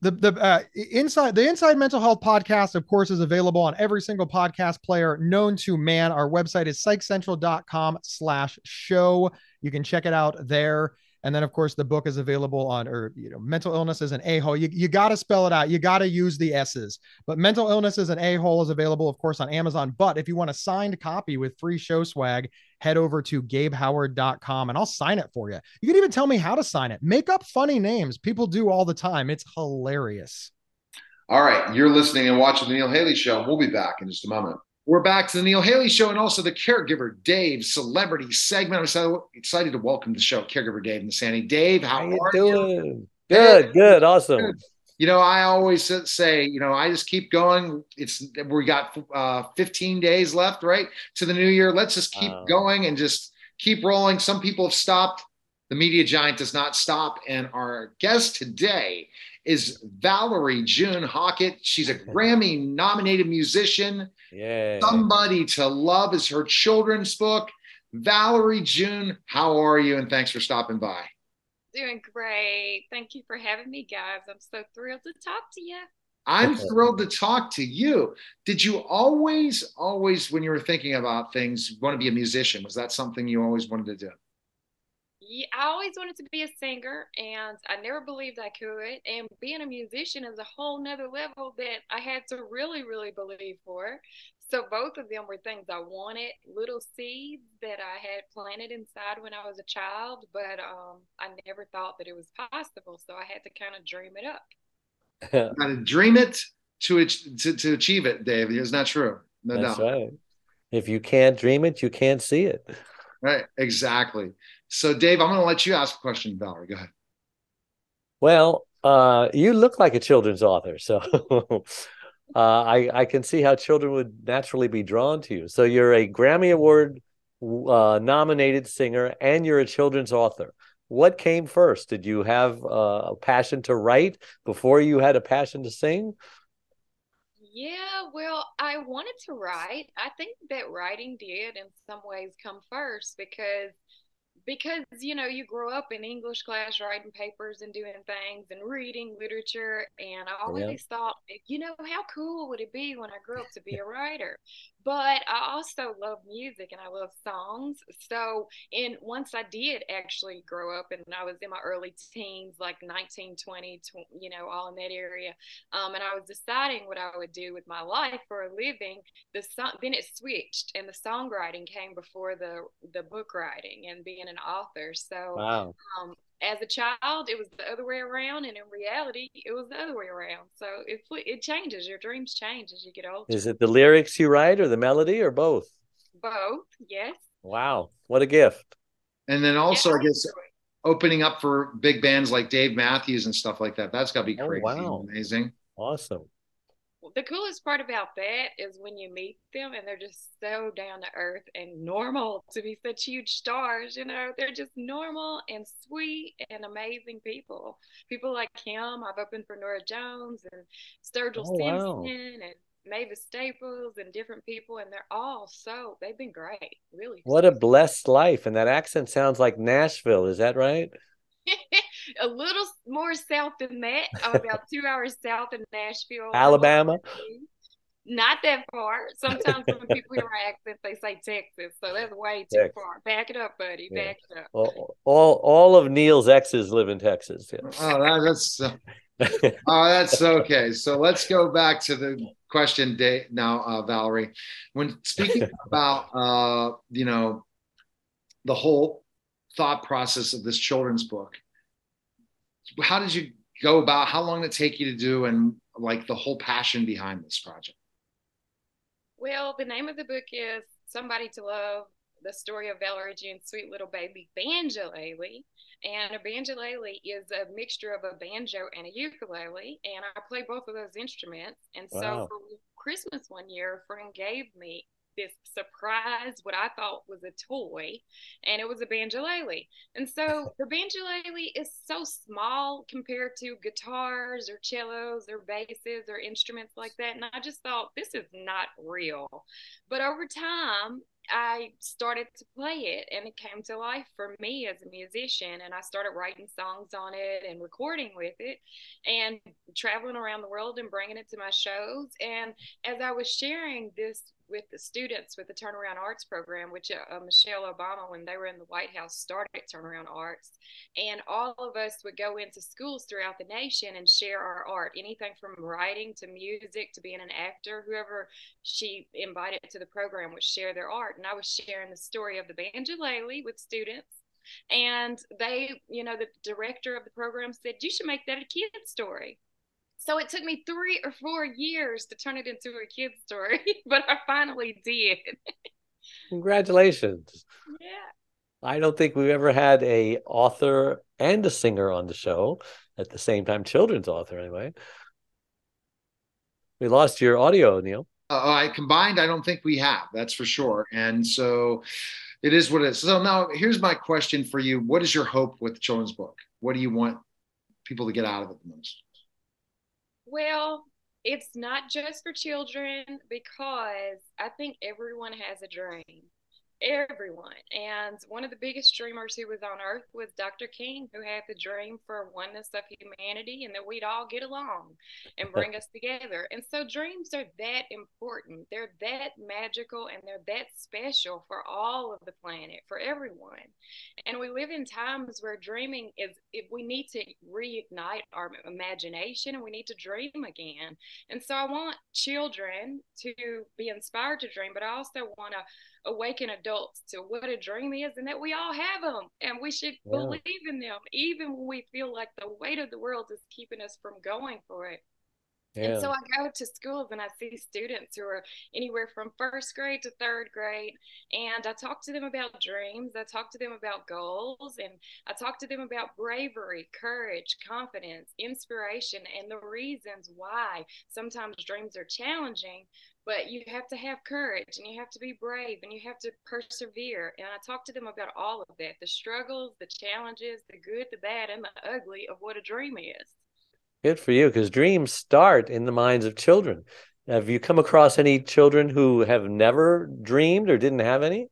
the the uh, inside the inside mental health podcast of course is available on every single podcast player known to man our website is psychcentral.com slash show you can check it out there and then, of course, the book is available on, or, you know, mental illness is an a hole. You, you got to spell it out. You got to use the S's. But mental illness is an a hole is available, of course, on Amazon. But if you want a signed copy with free show swag, head over to gabehoward.com and I'll sign it for you. You can even tell me how to sign it. Make up funny names. People do all the time. It's hilarious. All right. You're listening and watching the Neil Haley Show. We'll be back in just a moment. We're back to the Neil Haley Show and also the Caregiver Dave celebrity segment. I'm so excited to welcome to the show Caregiver Dave and Sandy. Dave, how, how you are doing? you? Good, good, awesome. Good. You know, I always say, you know, I just keep going. It's we got uh, 15 days left, right, to the new year. Let's just keep going and just keep rolling. Some people have stopped. The media giant does not stop. And our guest today is Valerie June Hockett. She's a <laughs> Grammy nominated musician. Yeah. Somebody to Love is her children's book. Valerie June, how are you? And thanks for stopping by. Doing great. Thank you for having me, guys. I'm so thrilled to talk to you. I'm thrilled to talk to you. Did you always, always, when you were thinking about things, want to be a musician? Was that something you always wanted to do? Yeah, I always wanted to be a singer and I never believed I could. And being a musician is a whole nother level that I had to really, really believe for. So both of them were things I wanted, little seeds that I had planted inside when I was a child, but um, I never thought that it was possible. So I had to kind of dream it up. <laughs> Got to dream it to, to to achieve it, Dave. It's not true. No That's doubt. right. If you can't dream it, you can't see it. Right. Exactly. So, Dave, I'm going to let you ask a question, Valerie. Go ahead. Well, uh, you look like a children's author, so <laughs> uh, I I can see how children would naturally be drawn to you. So you're a Grammy Award uh, nominated singer, and you're a children's author. What came first? Did you have uh, a passion to write before you had a passion to sing? Yeah, well, I wanted to write. I think that writing did in some ways come first because because you know you grow up in english class writing papers and doing things and reading literature and i oh, always yeah. thought you know how cool would it be when i grew up to be a writer but I also love music and I love songs. So, and once I did actually grow up and I was in my early teens, like 19, 20, 20 you know, all in that area, um, and I was deciding what I would do with my life for a living, the song, then it switched and the songwriting came before the, the book writing and being an author. So, wow. um, as a child, it was the other way around, and in reality, it was the other way around. So it it changes. Your dreams change as you get older. Is it the lyrics you write, or the melody, or both? Both. Yes. Wow, what a gift! And then also, yeah, I guess opening up for big bands like Dave Matthews and stuff like that. That's got to be oh, crazy, oh, wow. amazing. Awesome the coolest part about that is when you meet them and they're just so down to earth and normal to be such huge stars. You know, they're just normal and sweet and amazing people. People like him. I've opened for Norah Jones and Sturgill oh, Simpson wow. and Mavis Staples and different people, and they're all so they've been great. Really. What a blessed life. And that accent sounds like Nashville. Is that right? <laughs> a little more south than that, <laughs> about two hours south of Nashville, Alabama. Not that far. Sometimes when people hear my accent, they say Texas, so that's way too Texas. far. Back it up, buddy. Yeah. Back it up. All, all, all of Neil's exes live in Texas. Yeah. Oh, that, that's. Uh, <laughs> oh, that's okay. So let's go back to the question day now, uh, Valerie. When speaking <laughs> about, uh, you know, the whole thought process of this children's book, how did you go about how long did it take you to do and like the whole passion behind this project? Well, the name of the book is Somebody to Love the story of Valerie June's sweet little baby banjolele. And a banjolele is a mixture of a banjo and a ukulele. And I play both of those instruments. And so for Christmas one year, a friend gave me this surprise, what I thought was a toy, and it was a banjolele. And so <laughs> the banjolele is so small compared to guitars or cellos or basses or instruments like that. And I just thought, this is not real. But over time, I started to play it and it came to life for me as a musician. And I started writing songs on it and recording with it and traveling around the world and bringing it to my shows. And as I was sharing this with the students with the Turnaround Arts program, which uh, Michelle Obama, when they were in the White House, started Turnaround Arts. And all of us would go into schools throughout the nation and share our art, anything from writing to music to being an actor, whoever she invited to the program would share their art. And I was sharing the story of the banjolele with students. And they, you know, the director of the program said, You should make that a kid's story. So it took me three or four years to turn it into a kid's story, <laughs> but I finally did. Congratulations. Yeah. I don't think we've ever had a author and a singer on the show at the same time, children's author anyway. We lost your audio, Neil. Uh, I combined, I don't think we have. That's for sure. And so it is what it is. So now here's my question for you. What is your hope with the children's book? What do you want people to get out of it the most? Well, it's not just for children because I think everyone has a dream. Everyone. And one of the biggest dreamers who was on earth was Dr. King, who had the dream for oneness of humanity and that we'd all get along and bring us together. And so dreams are that important. They're that magical and they're that special for all of the planet, for everyone. And we live in times where dreaming is, if we need to reignite our imagination and we need to dream again. And so I want children to be inspired to dream, but I also want to awaken adults to what a dream is and that we all have them and we should Yeah. believe in them even when we feel like the weight of the world is keeping us from going for it. And so I go to schools and I see students who are anywhere from first grade to third grade. And I talk to them about dreams. I talk to them about goals. And I talk to them about bravery, courage, confidence, inspiration, and the reasons why sometimes dreams are challenging. But you have to have courage and you have to be brave and you have to persevere. And I talk to them about all of that the struggles, the challenges, the good, the bad, and the ugly of what a dream is. Good for you, because dreams start in the minds of children. Have you come across any children who have never dreamed or didn't have any?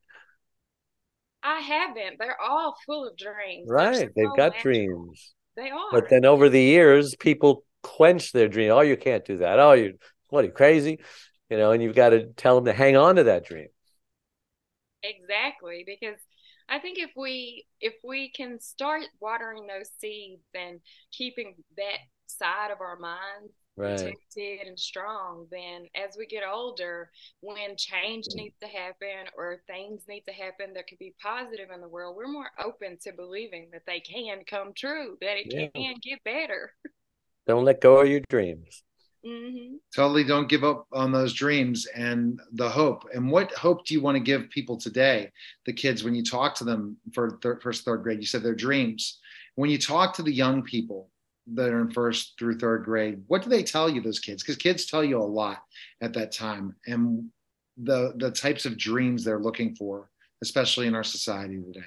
I haven't. They're all full of dreams. Right. They've got magical. dreams. They are. But then over the years, people quench their dream. Oh, you can't do that. Oh, you what are you crazy? You know, and you've got to tell them to hang on to that dream. Exactly, because I think if we if we can start watering those seeds and keeping that side of our minds Right. protected and strong, then as we get older, when change needs to happen or things need to happen that could be positive in the world, we're more open to believing that they can come true, that it Yeah. can get better. Don't let go of your dreams. hmm Totally don't give up on those dreams and the hope. And what hope do you want to give people today, the kids, when you talk to them for third, first, third grade? You said their dreams. When you talk to the young people that are in first through third grade, what do they tell you, those kids? Because kids tell you a lot at that time and the, the types of dreams they're looking for, especially in our society today.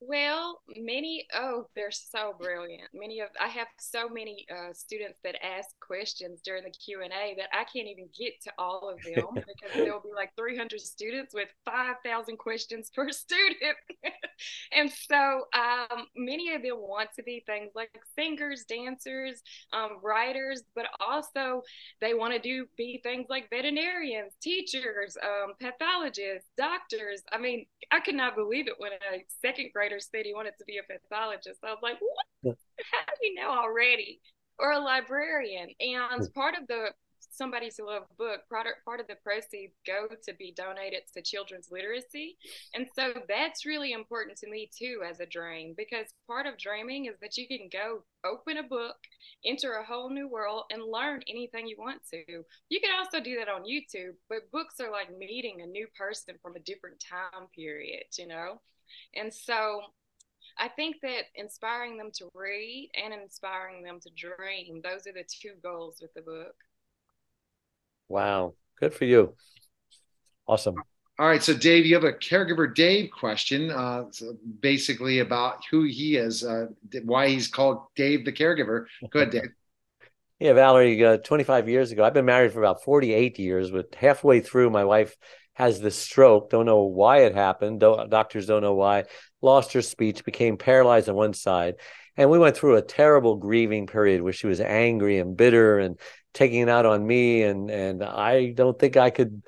Well, many, oh, they're so brilliant. Many of, I have so many uh, students that ask questions during the Q&A that I can't even get to all of them <laughs> because there'll be like 300 students with 5,000 questions per <laughs> student. and so um, many of them want to be things like singers, dancers, um, writers, but also they want to do be things like veterinarians, teachers, um, pathologists, doctors. I mean, I could not believe it when a second said he wanted to be a pathologist. I was like, what? <laughs> How do you know already? Or a librarian. And hmm. part of the somebody to love book, part part of the proceeds go to be donated to children's literacy. And so that's really important to me too as a dream because part of dreaming is that you can go open a book, enter a whole new world, and learn anything you want to. You can also do that on YouTube, but books are like meeting a new person from a different time period, you know? And so I think that inspiring them to read and inspiring them to dream, those are the two goals with the book. Wow. Good for you. Awesome. All right. So, Dave, you have a caregiver Dave question, uh, so basically about who he is, uh, why he's called Dave the caregiver. Go ahead, Dave. <laughs> Yeah, Valerie, uh, 25 years ago, I've been married for about 48 years, but halfway through, my wife has the stroke. Don't know why it happened. Doctors don't know why. Lost her speech, became paralyzed on one side. And we went through a terrible grieving period where she was angry and bitter and taking it out on me. And, and I don't think I could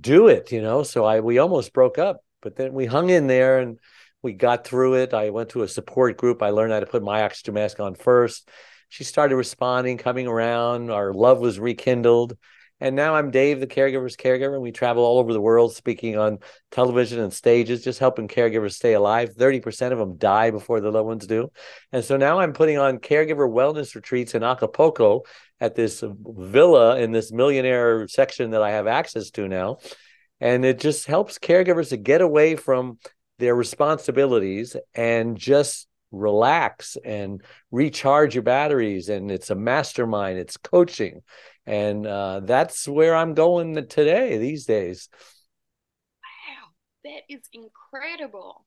do it, you know? So I, we almost broke up, but then we hung in there and we got through it. I went to a support group. I learned how to put my oxygen mask on first. She started responding, coming around. Our love was rekindled and now I'm Dave, the caregiver's caregiver, and we travel all over the world speaking on television and stages, just helping caregivers stay alive. 30% of them die before the loved ones do. And so now I'm putting on caregiver wellness retreats in Acapulco at this villa in this millionaire section that I have access to now. And it just helps caregivers to get away from their responsibilities and just relax and recharge your batteries. And it's a mastermind, it's coaching and uh, that's where I'm going today these days. Wow, that is incredible.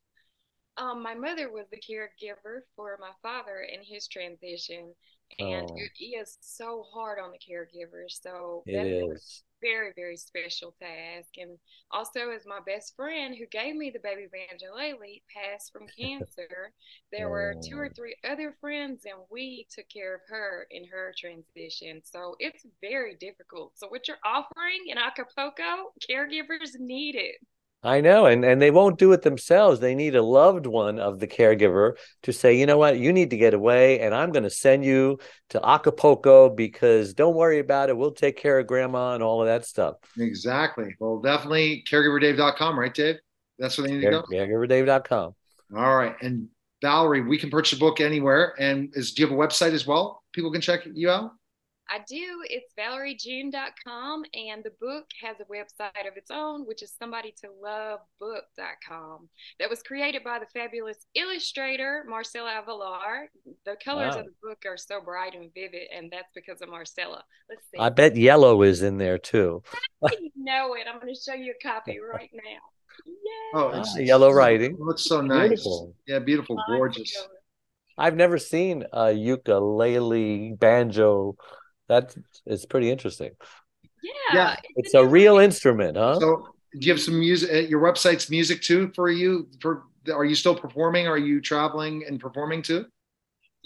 Um, my mother was the caregiver for my father in his transition, and oh. it is so hard on the caregivers. So it is very, very special task. And also, as my best friend who gave me the baby Banjolele passed from <laughs> cancer, there were two or three other friends, and we took care of her in her transition. So it's very difficult. So, what you're offering in Acapulco, caregivers need it. I know, and and they won't do it themselves. They need a loved one of the caregiver to say, you know what, you need to get away, and I'm going to send you to Acapulco because don't worry about it. We'll take care of grandma and all of that stuff. Exactly. Well, definitely caregiverdave.com, right, Dave? That's where they need Care, to go. Caregiverdave.com. All right, and Valerie, we can purchase a book anywhere. And is do you have a website as well? People can check you out. I do. It's valeriejune.com, and the book has a website of its own, which is somebodytolovebook.com. That was created by the fabulous illustrator Marcella Avalar. The colors wow. of the book are so bright and vivid, and that's because of Marcella. Let's see. I bet yellow is in there too. <laughs> you know it. I'm going to show you a copy right now. Yay. Oh, it's, ah, yellow writing. It looks so nice. Beautiful. Yeah, beautiful, gorgeous. I've never seen a ukulele banjo that is pretty interesting. Yeah, yeah. it's a real instrument, huh? So, do you have some music? Uh, your website's music too for you. For are you still performing? Are you traveling and performing too?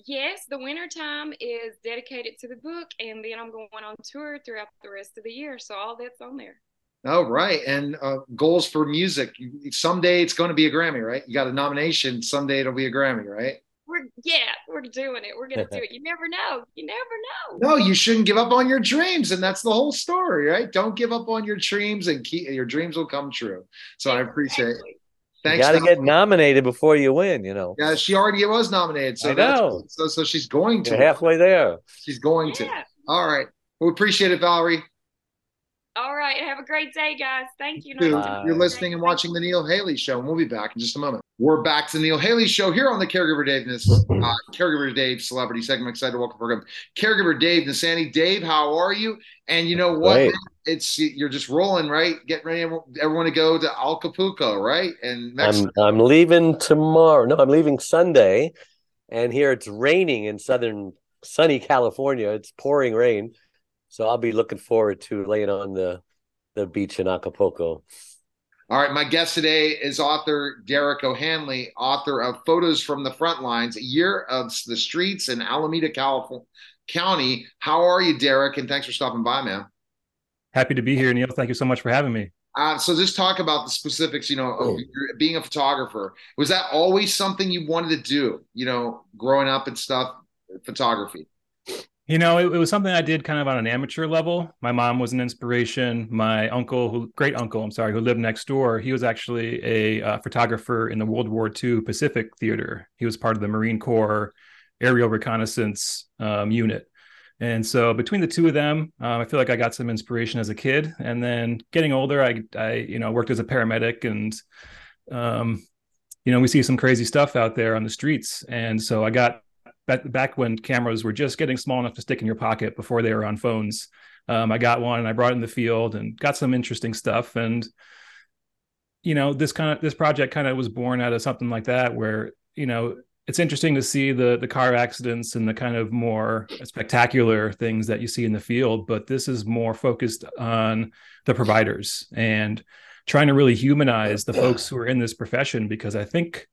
Yes, the winter time is dedicated to the book, and then I'm going on tour throughout the rest of the year. So all that's on there. Oh, right. And uh, goals for music. Someday it's going to be a Grammy, right? You got a nomination. Someday it'll be a Grammy, right? We're yeah, we're doing it. We're gonna do it. <laughs> You never know. You never know. No, you shouldn't give up on your dreams, and that's the whole story, right? Don't give up on your dreams, and keep your dreams will come true. So exactly. I appreciate it. Thanks. You got to get nominated before you win. You know. Yeah, she already was nominated. So I know. So so she's going to. You're halfway there. She's going yeah. to. All right. We appreciate it, Valerie. All right. Have a great day, guys. Thank you. You're listening and watching the Neil Haley Show, and we'll be back in just a moment. We're back to the Neil Haley Show here on the Caregiver Dave, uh, Caregiver Dave Celebrity segment. I'm Excited to welcome program Caregiver Dave Nassaney. Dave, how are you? And you know what? It's you're just rolling, right? Getting ready, everyone to go to Acapulco, right? And Mexico. I'm, I'm leaving tomorrow. No, I'm leaving Sunday, and here it's raining in southern sunny California. It's pouring rain. So I'll be looking forward to laying on the the beach in Acapulco. All right, my guest today is author Derek O'Hanley, author of Photos from the Front Lines, a year of the streets in Alameda, California County. How are you, Derek? And thanks for stopping by, man. Happy to be here, Neil. Thank you so much for having me. Uh, so just talk about the specifics, you know, of being a photographer. Was that always something you wanted to do, you know, growing up and stuff, photography? You know, it, it, was something I did kind of on an amateur level. My mom was an inspiration. My uncle, who great uncle, I'm sorry, who lived next door, he was actually a uh, photographer in the World War II Pacific Theater. He was part of the Marine Corps aerial reconnaissance um, unit. And so between the two of them, um, I feel like I got some inspiration as a kid. And then getting older, I, I you know, worked as a paramedic and, um, you know, we see some crazy stuff out there on the streets. And so I got back, back when cameras were just getting small enough to stick in your pocket before they were on phones. Um, I got one and I brought it in the field and got some interesting stuff. And, you know, this kind of, this project kind of was born out of something like that, where, you know, it's interesting to see the the car accidents and the kind of more spectacular things that you see in the field but this is more focused on the providers and trying to really humanize the folks who are in this profession because i think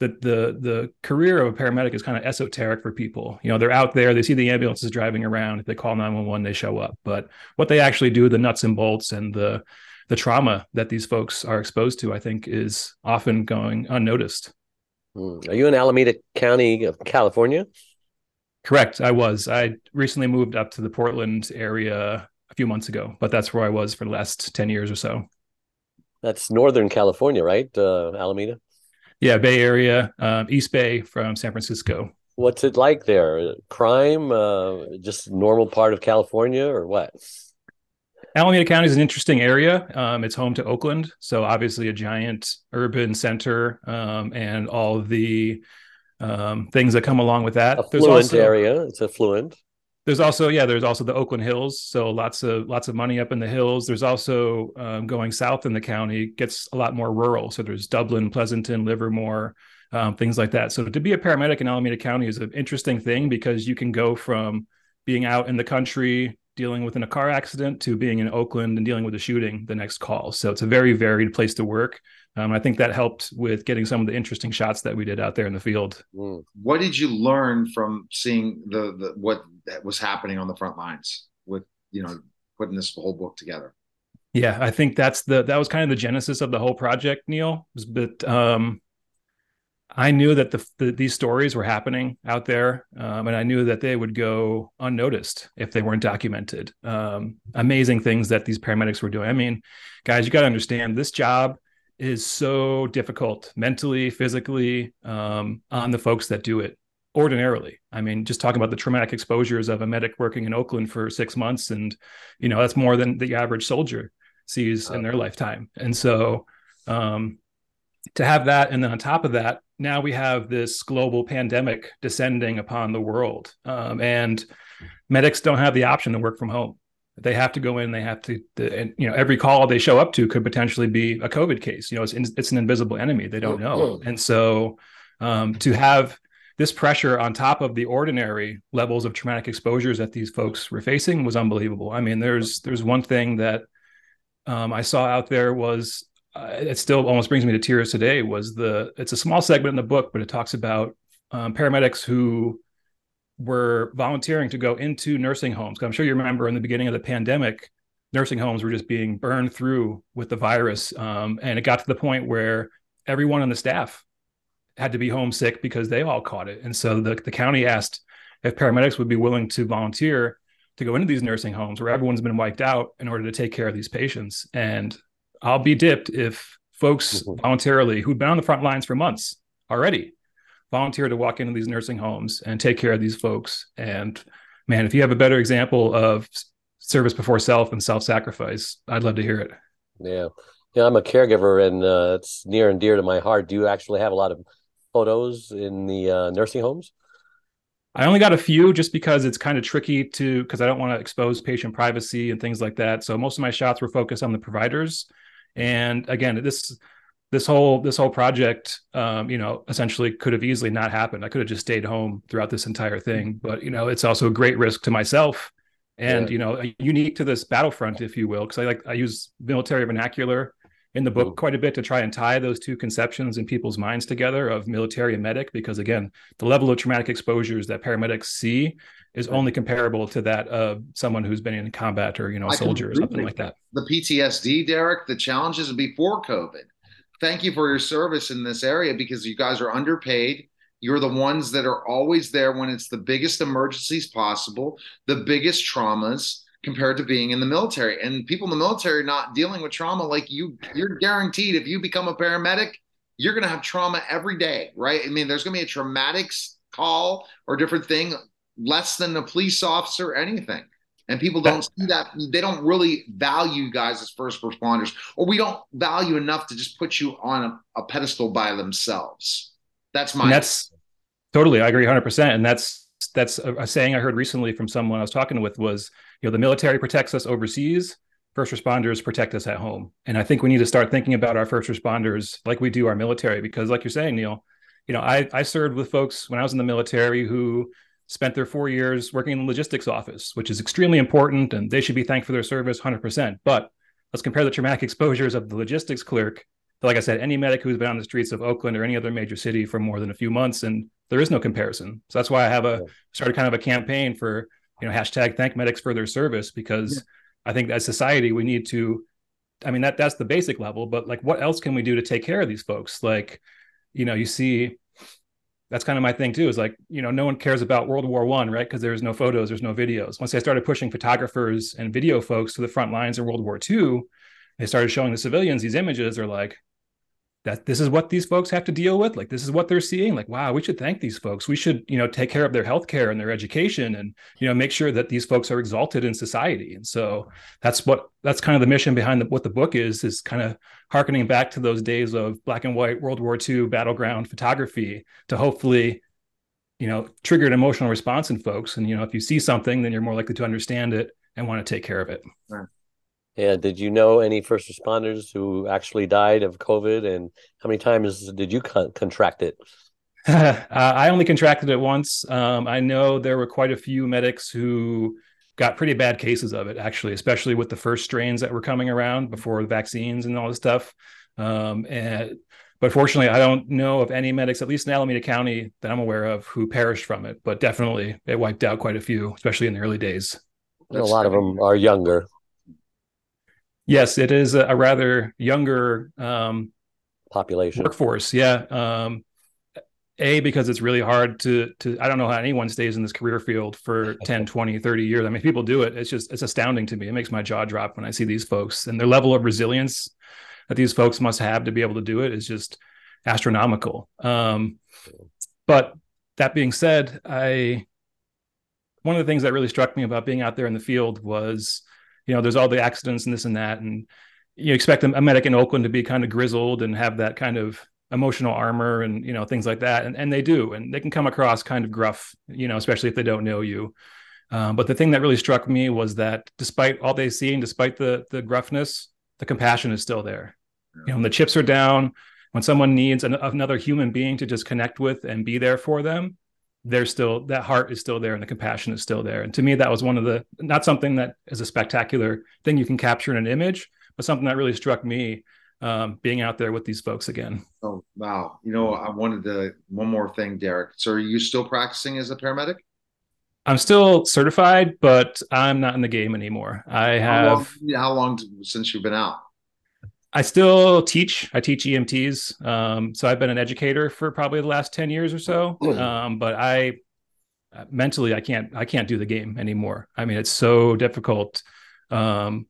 that the the career of a paramedic is kind of esoteric for people you know they're out there they see the ambulances driving around if they call 911 they show up but what they actually do the nuts and bolts and the the trauma that these folks are exposed to i think is often going unnoticed Hmm. Are you in Alameda County of California? Correct. I was. I recently moved up to the Portland area a few months ago, but that's where I was for the last 10 years or so. That's Northern California, right? Uh, Alameda? Yeah, Bay Area, um, East Bay from San Francisco. What's it like there? Crime, uh, just normal part of California or what? Alameda County is an interesting area. Um, it's home to Oakland, so obviously a giant urban center, um, and all the um, things that come along with that. Affluent also, area. It's affluent. There's also yeah. There's also the Oakland Hills, so lots of lots of money up in the hills. There's also um, going south in the county gets a lot more rural. So there's Dublin, Pleasanton, Livermore. Um, things like that. So to be a paramedic in Alameda County is an interesting thing because you can go from being out in the country dealing with in a car accident to being in Oakland and dealing with a shooting the next call. So it's a very varied place to work. Um, I think that helped with getting some of the interesting shots that we did out there in the field. Mm. What did you learn from seeing the, the what was happening on the front lines with you know putting this whole book together? Yeah, I think that's the that was kind of the genesis of the whole project, Neil. But um, I knew that the, the, these stories were happening out there, um, and I knew that they would go unnoticed if they weren't documented. Um, amazing things that these paramedics were doing. I mean, guys, you got to understand this job is so difficult mentally, physically, um, on the folks that do it ordinarily. I mean, just talking about the traumatic exposures of a medic working in Oakland for six months, and you know that's more than the average soldier sees in their lifetime. And so, um, to have that, and then on top of that now we have this global pandemic descending upon the world um, and medics don't have the option to work from home they have to go in they have to and you know every call they show up to could potentially be a covid case. You know it's, it's an invisible enemy. They don't know. And so um, to have this pressure on top of the ordinary levels of traumatic exposures that these folks were facing was unbelievable. I mean there's there's one thing that um, i saw out there was uh, it still almost brings me to tears today was the it's a small segment in the book but it talks about um, paramedics who were volunteering to go into nursing homes i'm sure you remember in the beginning of the pandemic nursing homes were just being burned through with the virus um, and it got to the point where everyone on the staff had to be homesick because they all caught it and so the, the county asked if paramedics would be willing to volunteer to go into these nursing homes where everyone's been wiped out in order to take care of these patients and I'll be dipped if folks mm-hmm. voluntarily who've been on the front lines for months already volunteer to walk into these nursing homes and take care of these folks. And man, if you have a better example of service before self and self-sacrifice, I'd love to hear it. Yeah. Yeah, I'm a caregiver and uh, it's near and dear to my heart. Do you actually have a lot of photos in the uh, nursing homes? I only got a few just because it's kind of tricky to because I don't want to expose patient privacy and things like that. So most of my shots were focused on the providers and again, this this whole this whole project, um, you know, essentially could have easily not happened. I could have just stayed home throughout this entire thing. But you know, it's also a great risk to myself, and yeah. you know, unique to this battlefront, if you will, because I like I use military vernacular in the book mm-hmm. quite a bit to try and tie those two conceptions in people's minds together of military and medic because again the level of traumatic exposures that paramedics see is only comparable to that of someone who's been in combat or you know a soldier or something like that. The PTSD, Derek, the challenges before COVID. Thank you for your service in this area because you guys are underpaid. You're the ones that are always there when it's the biggest emergencies possible, the biggest traumas compared to being in the military. And people in the military are not dealing with trauma like you, you're guaranteed if you become a paramedic, you're going to have trauma every day, right? I mean, there's going to be a traumatic call or different thing less than a police officer, anything. And people don't see that. They don't really value guys as first responders, or we don't value enough to just put you on a, a pedestal by themselves. That's my. And that's totally. I agree 100. percent And that's that's a, a saying I heard recently from someone I was talking with was, you know, the military protects us overseas, first responders protect us at home. And I think we need to start thinking about our first responders like we do our military, because like you're saying, Neil, you know, I I served with folks when I was in the military who spent their four years working in the logistics office, which is extremely important, and they should be thanked for their service 100%. But let's compare the traumatic exposures of the logistics clerk to, like I said, any medic who's been on the streets of Oakland or any other major city for more than a few months, and there is no comparison. So that's why I have a started kind of a campaign for you know hashtag thank medics for their service because yeah. I think as society we need to. I mean that that's the basic level, but like what else can we do to take care of these folks? Like, you know, you see that's kind of my thing too is like you know no one cares about world war one right? Because there's no photos there's no videos. Once i started pushing photographers and video folks to the front lines in world war ii they started showing the civilians these images they're like that this is what these folks have to deal with like this is what they're seeing like wow we should thank these folks. We should you know take care of their health care and their education and you know make sure that these folks are exalted in society. And so that's what that's kind of the mission behind the, what the book is is kind of harkening back to those days of black and white world war ii battleground photography to hopefully you know trigger an emotional response in folks. And you know if you see something then you're more likely to understand it and want to take care of it. Yeah. Did you know any first responders who actually died of COVID, and how many times did you con- contract it? <laughs> uh, I only contracted it once. Um, I know there were quite a few medics who got pretty bad cases of it, actually, especially with the first strains that were coming around before the vaccines and all this stuff. Um, and but fortunately, I don't know of any medics, at least in Alameda County, that I'm aware of, who perished from it. But definitely, it wiped out quite a few, especially in the early days. a lot of them are younger. Yes, it is a, rather younger um, population workforce. Yeah. Um, a because it's really hard to to I don't know how anyone stays in this career field for <laughs> 10, 20, 30 years. I mean, people do it. It's just it's astounding to me. It makes my jaw drop when I see these folks and their level of resilience that these folks must have to be able to do it is just astronomical. Um, but that being said, I one of the things that really struck me about being out there in the field was you know, there's all the accidents and this and that, and you expect a medic in Oakland to be kind of grizzled and have that kind of emotional armor and you know things like that, and and they do, and they can come across kind of gruff, you know, especially if they don't know you. Um, but the thing that really struck me was that despite all they see and despite the the gruffness, the compassion is still there. Yeah. You know, when the chips are down, when someone needs an, another human being to just connect with and be there for them, there's still that heart is still there and the compassion is still there. And to me, that was one of the not something that is a spectacular thing you can capture in an image, but something that really struck me um, being out there with these folks again. Oh wow! You know, I wanted to one more thing, Derek. So, are you still practicing as a paramedic? I'm still certified, but I'm not in the game anymore. I have. How long, how long since you've been out? I still teach. I teach EMTs. Um, so I've been an educator for probably the last 10 years or so. Um, but I uh, mentally, I can't, I can't do the game anymore. I mean, it's so difficult. Um,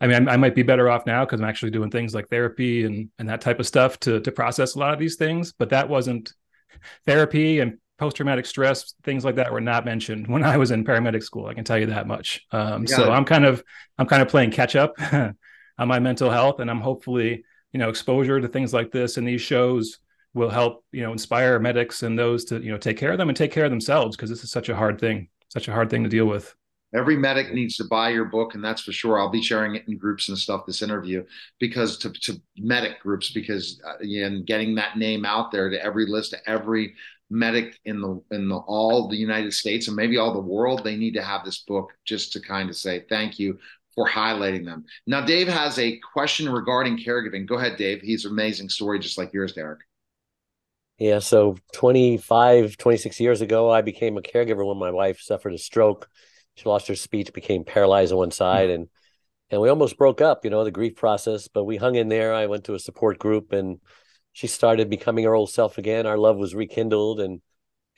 I mean, I, I, might be better off now because I'm actually doing things like therapy and, and that type of stuff to, to process a lot of these things, but that wasn't <laughs> therapy and post-traumatic stress, things like that were not mentioned when I was in paramedic school. I can tell you that much. Um, so I'm kind of, I'm kind of playing catch up. <laughs> on my mental health and i'm hopefully you know exposure to things like this and these shows will help you know inspire medics and those to you know take care of them and take care of themselves because this is such a hard thing such a hard thing to deal with. Every medic needs to buy your book and that's for sure. I'll be sharing it in groups and stuff this interview because to, to medic groups because uh, and getting that name out there to every list to every medic in the in the all the united states and maybe all the world they need to have this book just to kind of say thank you for highlighting them. Now, Dave has a question regarding caregiving. Go ahead, Dave. He's an amazing story, just like yours, Derek. Yeah, so 25, 26 years ago, I became a caregiver when my wife suffered a stroke. She lost her speech, became paralyzed on one side, and and we almost broke up, you know, the grief process, but we hung in there. I went to a support group and she started becoming her old self again. Our love was rekindled and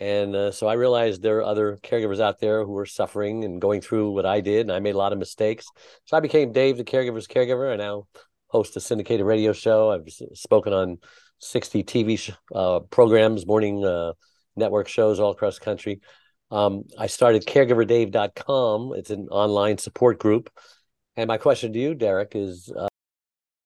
And uh, so I realized there are other caregivers out there who are suffering and going through what I did, and I made a lot of mistakes. So I became Dave, the caregiver's caregiver. I now host a syndicated radio show. I've spoken on 60 TV sh- uh, programs, morning uh, network shows all across the country. Um, I started caregiverdave.com. It's an online support group. And my question to you, Derek, is